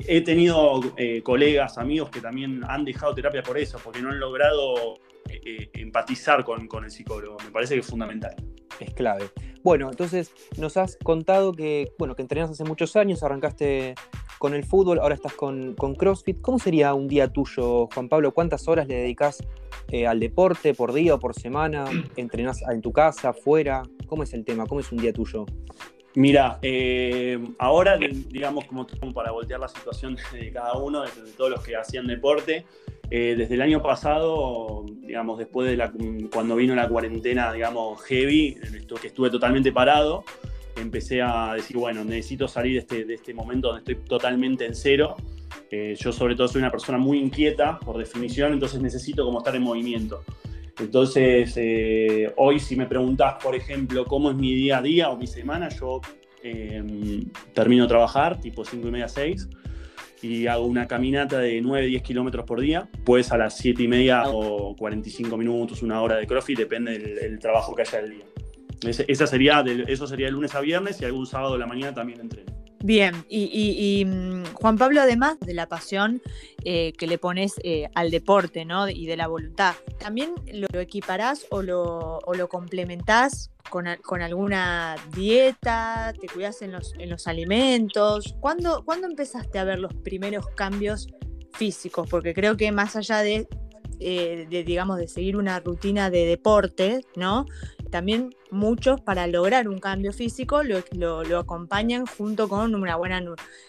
he tenido eh, colegas, amigos que también han dejado terapia por eso, porque no han logrado eh, eh, empatizar con, el psicólogo. Me parece que es fundamental. Es clave. Bueno, entonces nos has contado que, bueno, que entrenas hace muchos años, arrancaste con el fútbol, ahora estás con, con CrossFit. ¿Cómo sería un día tuyo, Juan Pablo? ¿Cuántas horas le dedicas al deporte por día o por semana? (clears throat) ¿Entrenás en tu casa, afuera? ¿Cómo es el tema? ¿Cómo es un día tuyo? Mira, eh, ahora, digamos, como para voltear la situación (laughs) de cada uno, de, todos los que hacían deporte, eh, desde el año pasado, digamos, después de la, cuando vino la cuarentena, digamos, heavy, que estuve totalmente parado, empecé a decir, bueno, necesito salir de este, de este momento donde estoy totalmente en cero. Eh, yo sobre todo soy una persona muy inquieta, por definición, entonces necesito como estar en movimiento. Entonces, eh, hoy si me preguntas, por ejemplo, cómo es mi día a día o mi semana, yo em, termino de trabajar tipo 5 y media, 6 y hago una caminata de 9, 10 kilómetros por día, pues a las 7 y media o 45 minutos, una hora de crossfit, depende del, trabajo que haya el día. Esa sería eso sería de lunes a viernes y algún sábado de la mañana también entreno. Bien, y, mm, Juan Pablo, además de la pasión eh, que le pones eh, al deporte ¿no? y de la voluntad, ¿también lo, equiparás o lo, o lo complementás con, alguna dieta? ¿Te cuidas en los, en los alimentos? ¿Cuándo, ¿Cuándo empezaste a ver los primeros cambios físicos? Porque creo que más allá de eh, de, digamos, de seguir una rutina de deporte, ¿no? También muchos para lograr un cambio físico lo, acompañan junto con una buena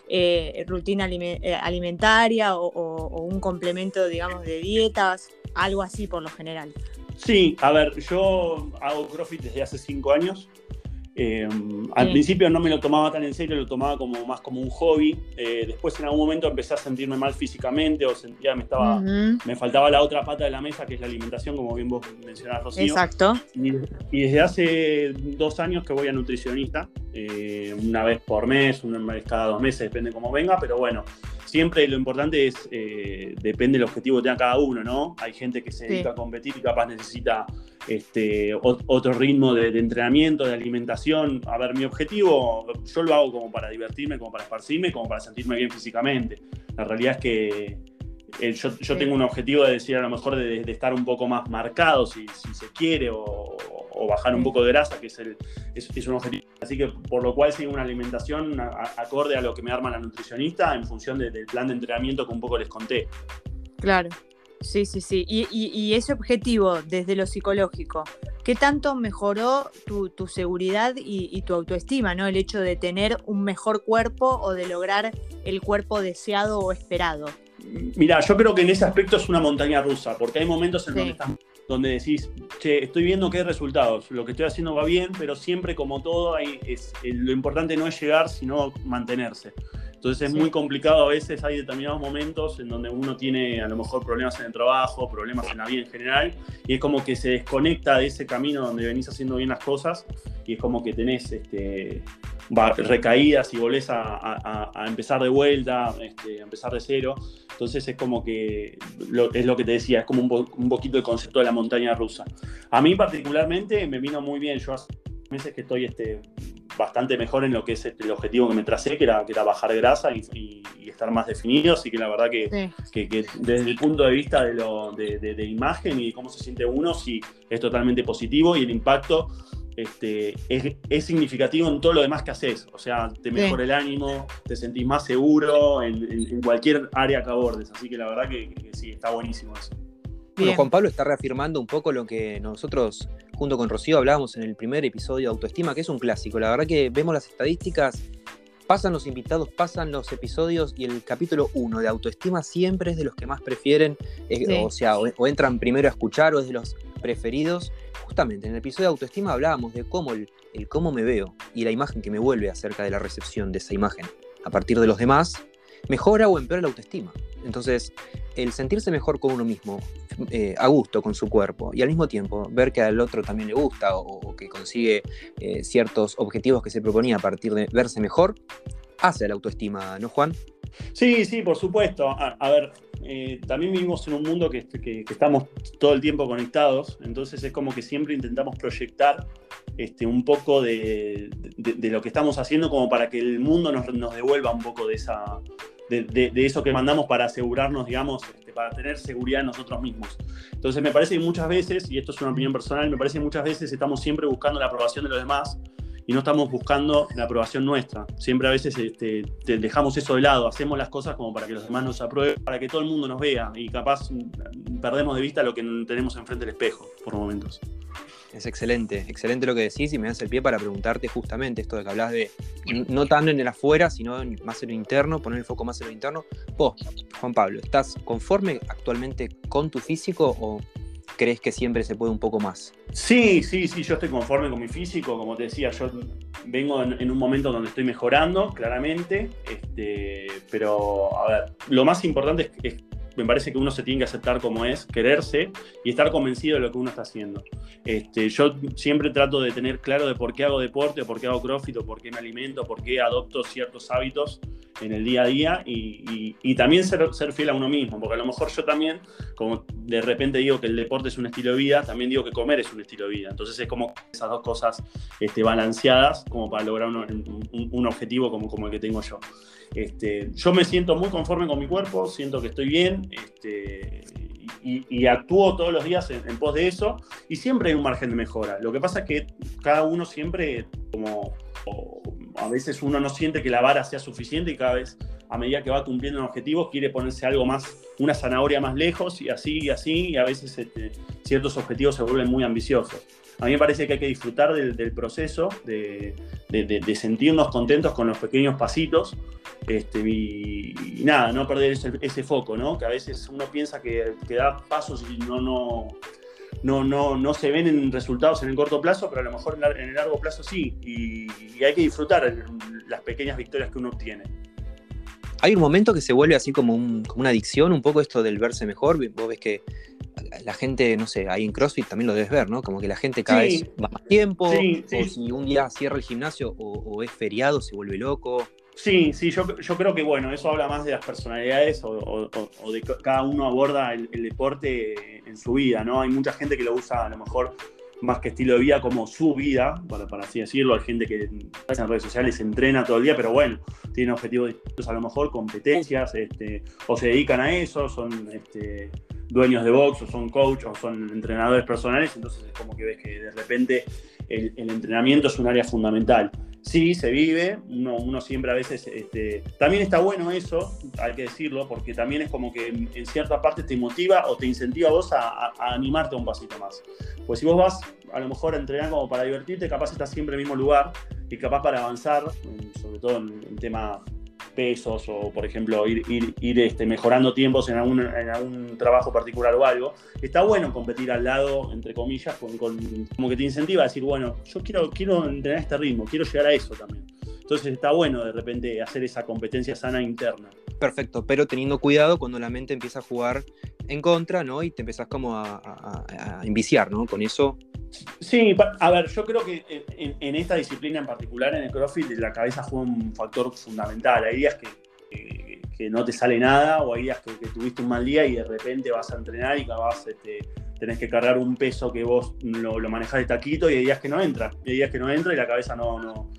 eh, rutina eh, alimentaria o, un complemento, digamos, de dietas, algo así por lo general. Sí, a ver, yo hago CrossFit desde hace cinco años. Eh, al principio no me lo tomaba tan en serio, lo tomaba como más como un hobby. Eh, después en algún momento empecé a sentirme mal físicamente o sentía me estaba, me faltaba la otra pata de la mesa que es la alimentación, como bien vos mencionás, Rocío. Exacto. Y, desde hace dos años que voy a nutricionista, eh, una vez por mes, una vez cada dos meses, depende cómo venga, pero bueno, siempre lo importante es, depende del objetivo que tenga cada uno, ¿no? Hay gente que se dedica a competir y capaz necesita este, otro ritmo de, entrenamiento, de alimentación. A ver, mi objetivo, yo lo hago como para divertirme, como para esparcirme, como para sentirme bien físicamente. La realidad es que eh, yo, tengo un objetivo de decir a lo mejor de, estar un poco más marcado, si, se quiere, o, bajar un poco de grasa, que es, el, es, un objetivo. Así que por lo cual sigo una alimentación acorde a lo que me arma la nutricionista en función del plan de entrenamiento que un poco les conté. Claro. Sí, sí, sí. Y, ese objetivo desde lo psicológico, ¿qué tanto mejoró tu, seguridad y, tu autoestima, ¿no? El hecho de tener un mejor cuerpo o de lograr el cuerpo deseado o esperado. Mira, yo creo que en ese aspecto es una montaña rusa, porque hay momentos en donde, donde decís, che, estoy viendo que hay resultados, lo que estoy haciendo va bien, pero siempre como todo, hay, es, lo importante no es llegar, sino mantenerse. Entonces es muy complicado a veces, hay determinados momentos en donde uno tiene a lo mejor problemas en el trabajo, problemas en la vida en general, y es como que se desconecta de ese camino donde venís haciendo bien las cosas, y es como que tenés este, recaídas y volvés a, empezar de vuelta, este, a empezar de cero. Entonces es como que es lo que te decía, es como un, un poquito el concepto de la montaña rusa. A mí particularmente me vino muy bien, yo hace meses que estoy este, bastante mejor en lo que es el objetivo que me tracé, que era, que era bajar grasa y, estar más definido. Así que la verdad que, desde el punto de vista de, lo, de, imagen y cómo se siente uno, sí es totalmente positivo y el impacto este, es, significativo en todo lo demás que haces. O sea, te mejora el ánimo, te sentís más seguro en, cualquier área que abordes. Así que la verdad que, sí, está buenísimo eso. Bueno, Juan Pablo está reafirmando un poco lo que nosotros junto con Rocío hablábamos en el primer episodio de Autoestima, que es un clásico. La verdad que vemos las estadísticas, pasan los invitados, pasan los episodios y el capítulo 1 de Autoestima siempre es de los que más prefieren, eh, o sea, o, entran primero a escuchar o es de los preferidos. Justamente en el episodio de Autoestima hablábamos de cómo el, el cómo me veo y la imagen que me vuelve acerca de la recepción de esa imagen a partir de los demás mejora o empeora la autoestima. Entonces, el sentirse mejor con uno mismo, eh, a gusto con su cuerpo, y al mismo tiempo ver que al otro también le gusta o, que consigue eh, ciertos objetivos que se proponía a partir de verse mejor, hace la autoestima, ¿no, Juan? Sí, sí, por supuesto. A, ver, eh, también vivimos en un mundo que, estamos todo el tiempo conectados, entonces es como que siempre intentamos proyectar este, un poco de, lo que estamos haciendo como para que el mundo nos, nos devuelva un poco de esa, de, eso que mandamos para asegurarnos, digamos, este, para tener seguridad en nosotros mismos. Entonces me parece que muchas veces, y esto es una opinión personal, me parece que muchas veces estamos siempre buscando la aprobación de los demás y no estamos buscando la aprobación nuestra. Siempre a veces este, dejamos eso de lado, hacemos las cosas como para que los demás nos aprueben, para que todo el mundo nos vea y capaz perdemos de vista lo que tenemos enfrente del espejo por momentos. Es excelente, excelente lo que decís y me das el pie para preguntarte justamente esto de que hablas de no tanto en el afuera, sino más en lo interno, poner el foco más en lo interno. Vos, Juan Pablo, ¿estás conforme actualmente con tu físico o crees que siempre se puede un poco más? Sí, sí, sí, yo estoy conforme con mi físico, como te decía, yo vengo en, un momento donde estoy mejorando, claramente, este, pero a ver, lo más importante es, es me parece que uno se tiene que aceptar como es, quererse y estar convencido de lo que uno está haciendo. Este, yo siempre trato de tener claro de por qué hago deporte, por qué hago crossfit, o por qué me alimento, por qué adopto ciertos hábitos en el día a día y, también ser, ser, fiel a uno mismo, porque a lo mejor yo también, como de repente digo que el deporte es un estilo de vida, también digo que comer es un estilo de vida. Entonces es como esas dos cosas este, balanceadas como para lograr un, objetivo como, como el que tengo yo. Este, yo me siento muy conforme con mi cuerpo, siento que estoy bien este, y, actúo todos los días en, pos de eso y siempre hay un margen de mejora. Lo que pasa es que cada uno siempre, como a veces uno no siente que la vara sea suficiente y cada vez a medida que va cumpliendo un objetivo quiere ponerse algo más, una zanahoria más lejos y así y así y a veces este, ciertos objetivos se vuelven muy ambiciosos. A mí me parece que hay que disfrutar del, proceso, de, sentirnos contentos con los pequeños pasitos este, y, nada, no perder ese, foco, ¿no? Que a veces uno piensa que, da pasos y no, no, no, no, no se ven en resultados en el corto plazo, pero a lo mejor en, el largo plazo sí. Y, hay que disfrutar las pequeñas victorias que uno obtiene. Hay un momento que se vuelve así como una adicción, un poco esto del verse mejor. Vos ves que la gente, no sé, ahí en CrossFit también lo debes ver, ¿no? Como que la gente cada vez va más tiempo, o si un día cierra el gimnasio o, es feriado, se vuelve loco. Sí, sí, yo, creo que bueno, eso habla más de las personalidades o, de que cada uno aborda el, deporte en su vida, ¿no? Hay mucha gente que lo usa a lo mejor más que estilo de vida como su vida, para, para así decirlo. Hay gente que en redes sociales entrena todo el día, pero bueno, tiene objetivos distintos, a lo mejor competencias, este, o se dedican a eso, son este, dueños de box, o son coach, o son entrenadores personales, entonces es como que ves que de repente el, entrenamiento es un área fundamental. Sí, se vive, uno, siempre a veces, este, también está bueno eso, hay que decirlo, porque también es como que en, cierta parte te motiva o te incentiva a vos a, animarte un pasito más. Pues si vos vas a lo mejor a entrenar como para divertirte, capaz estás siempre en el mismo lugar y capaz para avanzar, sobre todo en tema pesos o, por ejemplo, ir, ir, este, mejorando tiempos en algún, en trabajo particular o algo, está bueno competir al lado, entre comillas, con, como que te incentiva a decir, bueno, yo quiero, quiero entrenar este ritmo, quiero llegar a eso también. Entonces está bueno de repente hacer esa competencia sana interna. Perfecto, pero teniendo cuidado cuando la mente empieza a jugar en contra, ¿no? Y te empezás como a, a, enviciar, ¿no? Con eso. Sí, a ver, yo creo que en, esta disciplina en particular, en el CrossFit, la cabeza juega un factor fundamental. Hay días que, que, no te sale nada o hay días que, tuviste un mal día y de repente vas a entrenar y capaz este, tenés que cargar un peso que vos lo, lo manejás de taquito y hay días que no entra. Hay días que no entra y la cabeza no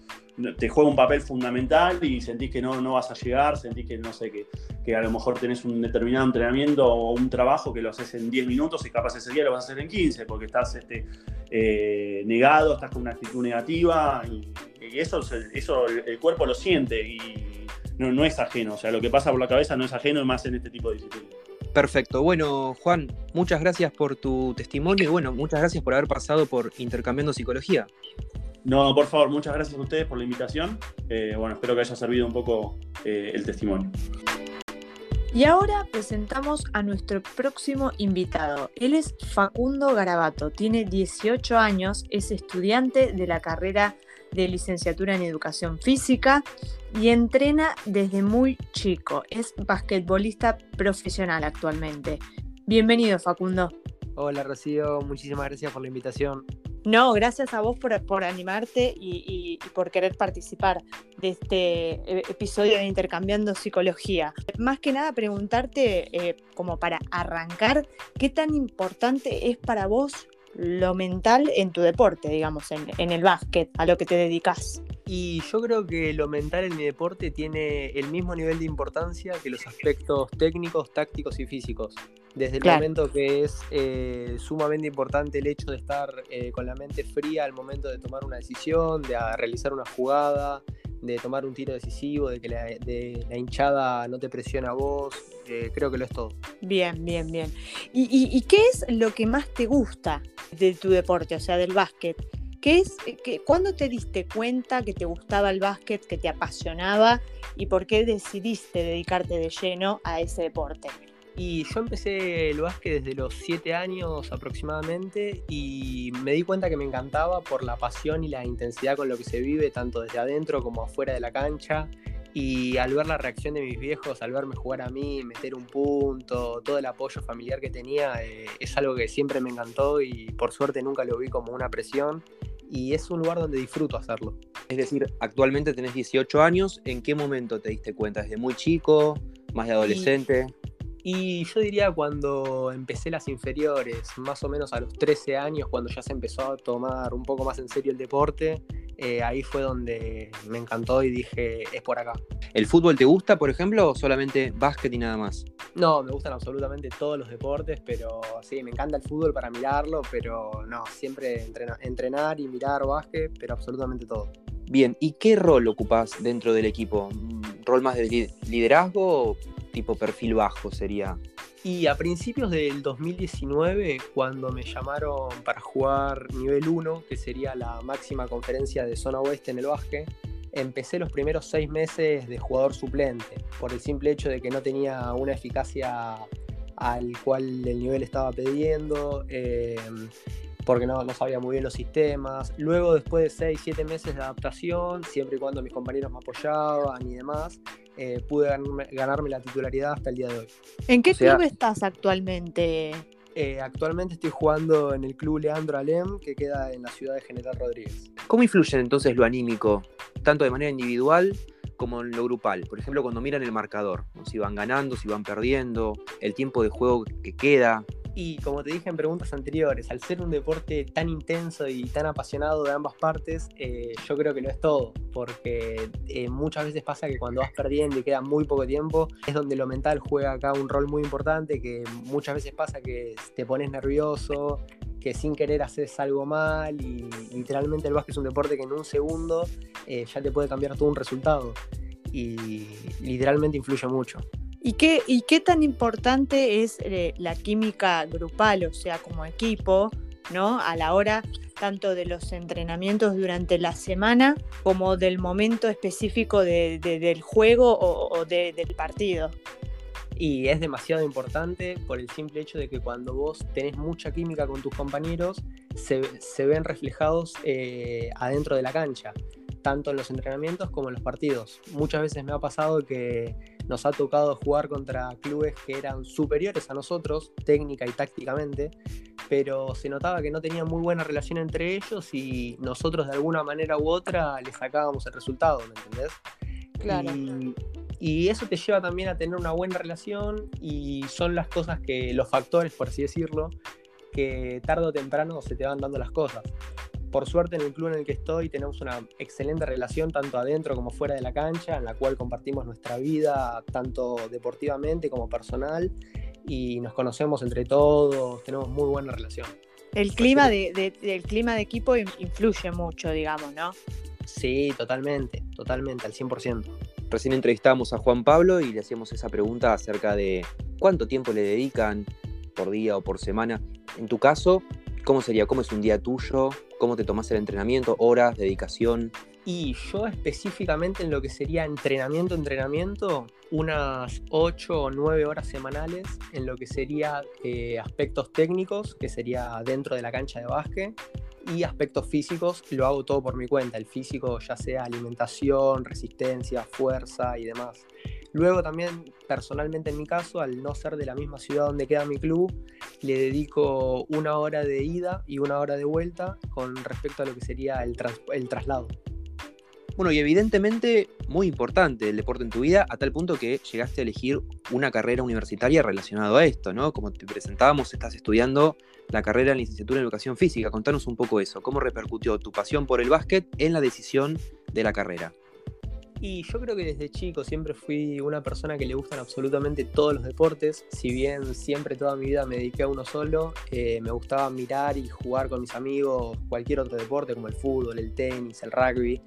te juega un papel fundamental y sentís que no, no vas a llegar, sentís que no sé, que, que a lo mejor tenés un determinado entrenamiento o un trabajo que lo haces en 10 minutos y capaz ese día lo vas a hacer en 15 porque estás este, eh, negado, estás con una actitud negativa y, eso, eso el cuerpo lo siente y no, no es ajeno, o sea, lo que pasa por la cabeza no es ajeno más en este tipo de disciplinas. Perfecto. Bueno, Juan, muchas gracias por tu testimonio y bueno, muchas gracias por haber pasado por Intercambiando Psicología. No, por favor, muchas gracias a ustedes por la invitación. Eh, bueno, espero que haya servido un poco eh, el testimonio. Y ahora presentamos a nuestro próximo invitado. Él es Facundo Garabato, tiene 18 años, es estudiante de la carrera de licenciatura en educación física y entrena desde muy chico. Es basquetbolista profesional actualmente. Bienvenido, Facundo. Hola, Rocío, muchísimas gracias por la invitación. No, gracias a vos por, animarte y, por querer participar de este eh, episodio de Intercambiando Psicología. Más que nada preguntarte, eh, como para arrancar, ¿qué tan importante es para vos lo mental en tu deporte, digamos, en, en el básquet, a lo que te dedicas? Y yo creo que lo mental en mi deporte tiene el mismo nivel de importancia que los aspectos técnicos, tácticos y físicos. Desde el momento que es eh, sumamente importante el hecho de estar eh, con la mente fría al momento de tomar una decisión, de realizar una jugada, de tomar un tiro decisivo, de que la, de, la hinchada no te presiona a vos, eh, creo que lo es todo. Bien, bien, bien. ¿Y, qué es lo que más te gusta de tu deporte, o sea, del básquet? ¿Qué es, que, ¿Cuándo te diste cuenta que te gustaba el básquet, que te apasionaba y por qué decidiste dedicarte de lleno a ese deporte? Y yo empecé el básquet desde los 7 años aproximadamente y me di cuenta que me encantaba por la pasión y la intensidad con lo que se vive, tanto desde adentro como afuera de la cancha. Y al ver la reacción de mis viejos, al verme jugar a mí, meter un punto, todo el apoyo familiar que tenía, eh, es algo que siempre me encantó y por suerte nunca lo vi como una presión. Y es un lugar donde disfruto hacerlo. Es decir, actualmente tenés 18 años, ¿en qué momento te diste cuenta? ¿Desde muy chico? ¿Más de adolescente? Y yo diría cuando empecé las inferiores, más o menos a los 13 años, cuando ya se empezó a tomar un poco más en serio el deporte, eh, ahí fue donde me encantó y dije, es por acá. ¿El fútbol te gusta, por ejemplo, o solamente básquet y nada más? No, me gustan absolutamente todos los deportes, pero sí, me encanta el fútbol para mirarlo, pero no, siempre entrenar y mirar básquet, pero absolutamente todo. Bien, ¿y qué rol ocupas dentro del equipo? ¿Rol más de liderazgo tipo perfil bajo sería? Y a principios del 2019, cuando me llamaron para jugar nivel 1, que sería la máxima conferencia de zona oeste en el básquet, empecé los primeros seis meses de jugador suplente, por el simple hecho de que no tenía una eficacia al cual el nivel estaba pidiendo, eh, porque no, no, sabía muy bien los sistemas. Luego, después de 6, 7 meses de adaptación, siempre y cuando mis compañeros me apoyaban y demás, eh, pude ganarme, ganarme, la titularidad hasta el día de hoy. ¿En qué o sea, club estás actualmente? Eh, actualmente estoy jugando en el club Leandro Alem, que queda en la ciudad de General Rodríguez. ¿Cómo influye entonces lo anímico, tanto de manera individual como en lo grupal? Por ejemplo, cuando miran el marcador, si van ganando, si van perdiendo, el tiempo de juego que queda. Y como te dije en preguntas anteriores, al ser un deporte tan intenso y tan apasionado de ambas partes, eh, yo creo que lo es todo, porque eh, muchas veces pasa que cuando vas perdiendo y queda muy poco tiempo, es donde lo mental juega acá un rol muy importante, que muchas veces pasa que te pones nervioso, que sin querer haces algo mal y literalmente el básquet es un deporte que en un segundo eh, ya te puede cambiar todo un resultado y literalmente influye mucho. ¿Y qué, ¿Y qué tan importante es eh, la química grupal, o sea, como equipo, ¿no? A la hora tanto de los entrenamientos durante la semana como del momento específico de, de, del juego o, o de, del partido. Y es demasiado importante por el simple hecho de que cuando vos tenés mucha química con tus compañeros, se, se ven reflejados eh, adentro de la cancha, tanto en los entrenamientos como en los partidos. Muchas veces me ha pasado que nos ha tocado jugar contra clubes que eran superiores a nosotros, técnica y tácticamente, pero se notaba que no tenían muy buena relación entre ellos y nosotros de alguna manera u otra les sacábamos el resultado, ¿me entendés? Claro. Y, y eso te lleva también a tener una buena relación y son las cosas que, los factores, por así decirlo, que tarde o temprano se te van dando las cosas. Por suerte en el club en el que estoy tenemos una excelente relación tanto adentro como fuera de la cancha, en la cual compartimos nuestra vida tanto deportivamente como personal y nos conocemos entre todos, tenemos muy buena relación. El clima de, de, el clima de equipo influye mucho, digamos, ¿no? Sí, totalmente, totalmente, al 100%. Recién entrevistamos a Juan Pablo y le hacíamos esa pregunta acerca de cuánto tiempo le dedican por día o por semana. En tu caso, ¿cómo sería? ¿Cómo es un día tuyo? ¿Cómo te tomas el entrenamiento? ¿Horas? ¿Dedicación? Y yo específicamente en lo que sería entrenamiento, entrenamiento, unas 8 o 9 horas semanales en lo que sería eh, aspectos técnicos, que sería dentro de la cancha de básquet, y aspectos físicos lo hago todo por mi cuenta. El físico ya sea alimentación, resistencia, fuerza y demás. Luego también personalmente en mi caso, al no ser de la misma ciudad donde queda mi club, le dedico una hora de ida y una hora de vuelta con respecto a lo que sería el, tras el traslado. Bueno, y evidentemente muy importante el deporte en tu vida, a tal punto que llegaste a elegir una carrera universitaria relacionada a esto, ¿no? Como te presentábamos, estás estudiando la carrera en licenciatura en educación física. Contanos un poco eso, cómo repercutió tu pasión por el básquet en la decisión de la carrera. Y yo creo que desde chico siempre fui una persona que le gustan absolutamente todos los deportes. Si bien siempre toda mi vida me dediqué a uno solo, eh, me gustaba mirar y jugar con mis amigos cualquier otro deporte como el fútbol, el tenis, el rugby.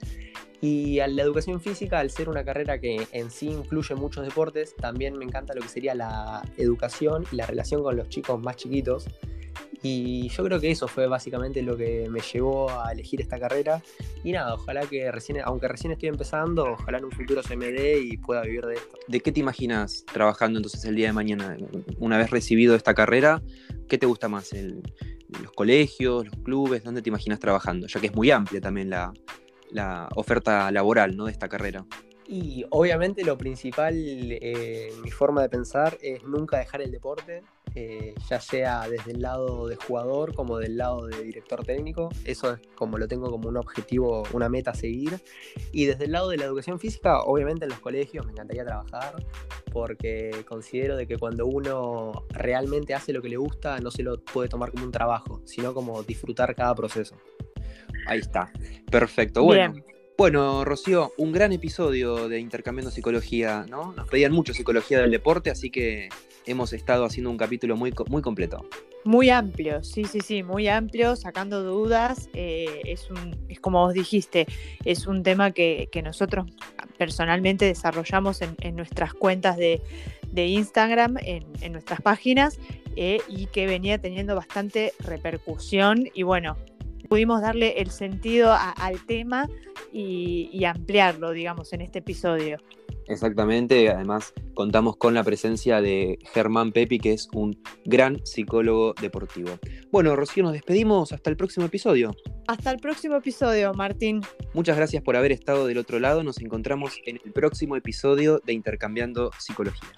Y a la educación física, al ser una carrera que en sí incluye muchos deportes, también me encanta lo que sería la educación y la relación con los chicos más chiquitos. Y yo creo que eso fue básicamente lo que me llevó a elegir esta carrera. Y nada, ojalá que recién, aunque recién estoy empezando, ojalá en un futuro se me dé y pueda vivir de esto. ¿De qué te imaginas trabajando entonces el día de mañana? Una vez recibido esta carrera, ¿qué te gusta más? ¿El, ¿Los colegios, los clubes? ¿Dónde te imaginas trabajando? Ya que es muy amplia también la, la oferta laboral ¿no? de esta carrera. Y obviamente lo principal, eh, mi forma de pensar, es nunca dejar el deporte, eh, ya sea desde el lado de jugador como del lado de director técnico. Eso es como lo tengo como un objetivo, una meta a seguir. Y desde el lado de la educación física, obviamente en los colegios me encantaría trabajar, porque considero de que cuando uno realmente hace lo que le gusta, no se lo puede tomar como un trabajo, sino como disfrutar cada proceso. Ahí está. Perfecto. Bueno. Bueno, Rocío, un gran episodio de Intercambiando Psicología, ¿no? Nos pedían mucho psicología del deporte, así que hemos estado haciendo un capítulo muy, muy completo. Muy amplio, sí, sí, sí, muy amplio, sacando dudas. Eh, es, un, es como vos dijiste, es un tema que, que nosotros personalmente desarrollamos en, en nuestras cuentas de, de Instagram, en, en, nuestras páginas, eh, y que venía teniendo bastante repercusión. Y bueno, pudimos darle el sentido a, al tema y, y ampliarlo, digamos, en este episodio. Exactamente, además contamos con la presencia de Germán Pepi, que es un gran psicólogo deportivo. Bueno, Rocío, nos despedimos hasta el próximo episodio. Hasta el próximo episodio, Martín. Muchas gracias por haber estado del otro lado. Nos encontramos en el próximo episodio de Intercambiando Psicología.